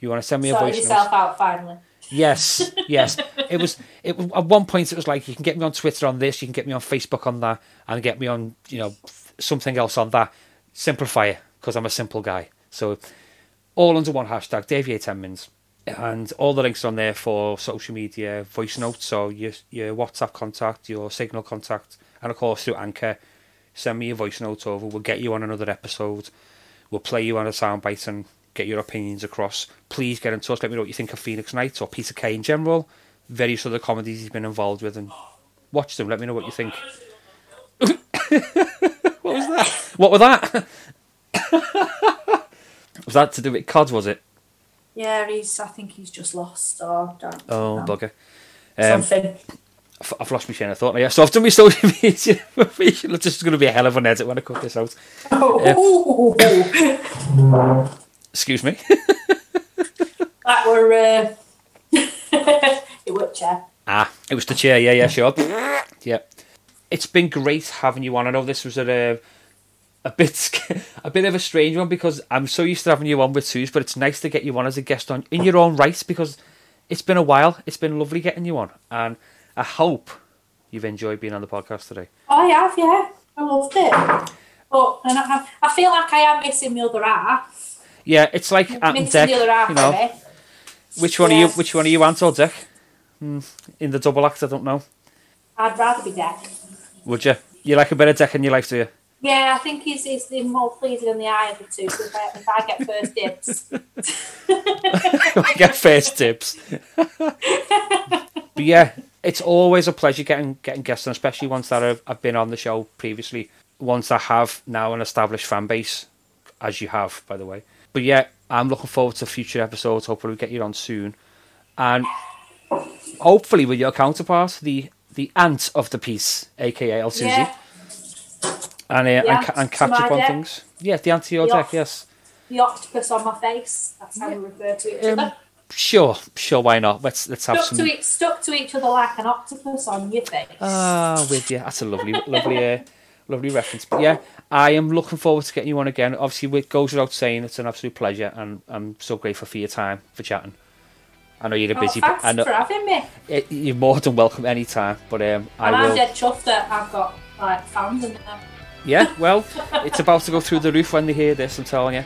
You want to send me a voice yourself note? out finally. Yes, yes. It was. It was at one point. It was like you can get me on Twitter on this, you can get me on Facebook on that, and get me on you know something else on that. Simplify it because I'm a simple guy. So all under one hashtag, Davey Ten Mins, and all the links are on there for social media, voice notes, so your your WhatsApp contact, your Signal contact, and of course through Anchor. Send me your voice note over. We'll get you on another episode. We'll play you on a soundbite and get your opinions across. Please get in touch. Let me know what you think of Phoenix Nights or Peter Kay in general. Various other comedies he's been involved with, and watch them. Let me know what you think. what was that? What was that? was that to do with COD? Was it? Yeah, he's. I think he's just lost or don't. Oh, know. bugger. Um, Something. I've- lost my chain of thought now. Yeah, so I've done my social media. This is going to be a hell of an edit when I cut this out. Oh, Excuse me. that were uh, it worked, yeah. Ah, it was the chair. Yeah, yeah, sure. yeah, it's been great having you on. I know this was a a bit a bit of a strange one because I'm so used to having you on with Suze, but it's nice to get you on as a guest on in your own right because it's been a while. It's been lovely getting you on, and I hope you've enjoyed being on the podcast today. I have, yeah. I loved it. But and I, I feel like I am missing the other half. Yeah, it's like and Missing Dec. the other half You know, which one are you? Which one are you, Ant or Dec? Hmm, in the double act, I don't know. I'd rather be dead. Would you? You like a bit of Dec in your life, do you? Yeah, I think he's, he's the more pleasing in the eye of the two. So if I, if I get first dibs, I get first tips. but yeah, it's always a pleasure getting getting guests on, especially ones that have, have been on the show previously. Ones that have now an established fan base, as you have, by the way. But yeah, I'm looking forward to future episodes. Hopefully, we get you on soon, and hopefully with your counterpart, the the ant of the piece, aka El Susie, yeah, and uh, and, and catch up on deck. things. Yeah, the ant to your The deck. oct- Yes. the octopus on my face. That's how we refer to each Um, other. Sure, sure. Why not? Let's let's have Stuck some. to, each, stuck to each other like an octopus on your face. Ah, with you. That's a lovely, lovely, uh, lovely reference. But yeah, I am looking forward to getting you on again. Obviously, it goes without saying, it's an absolute pleasure, and I'm so grateful for your time for chatting. I know you're a oh, busy. thanks I know for having me. it, you're more than welcome anytime. But um, And I I'm will. dead chuffed that I've got like fans and them. Yeah, well, it's about to go through the roof when they hear this. I'm telling you.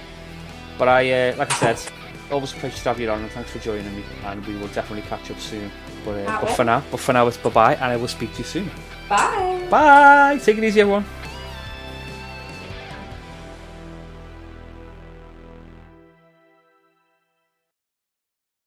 But I, uh, like I said, always a pleasure to have you on, and thanks for joining me. And we will definitely catch up soon. But, uh, but for now, but for now, it's bye bye, and I will speak to you soon. Bye. Bye. Take it easy, everyone.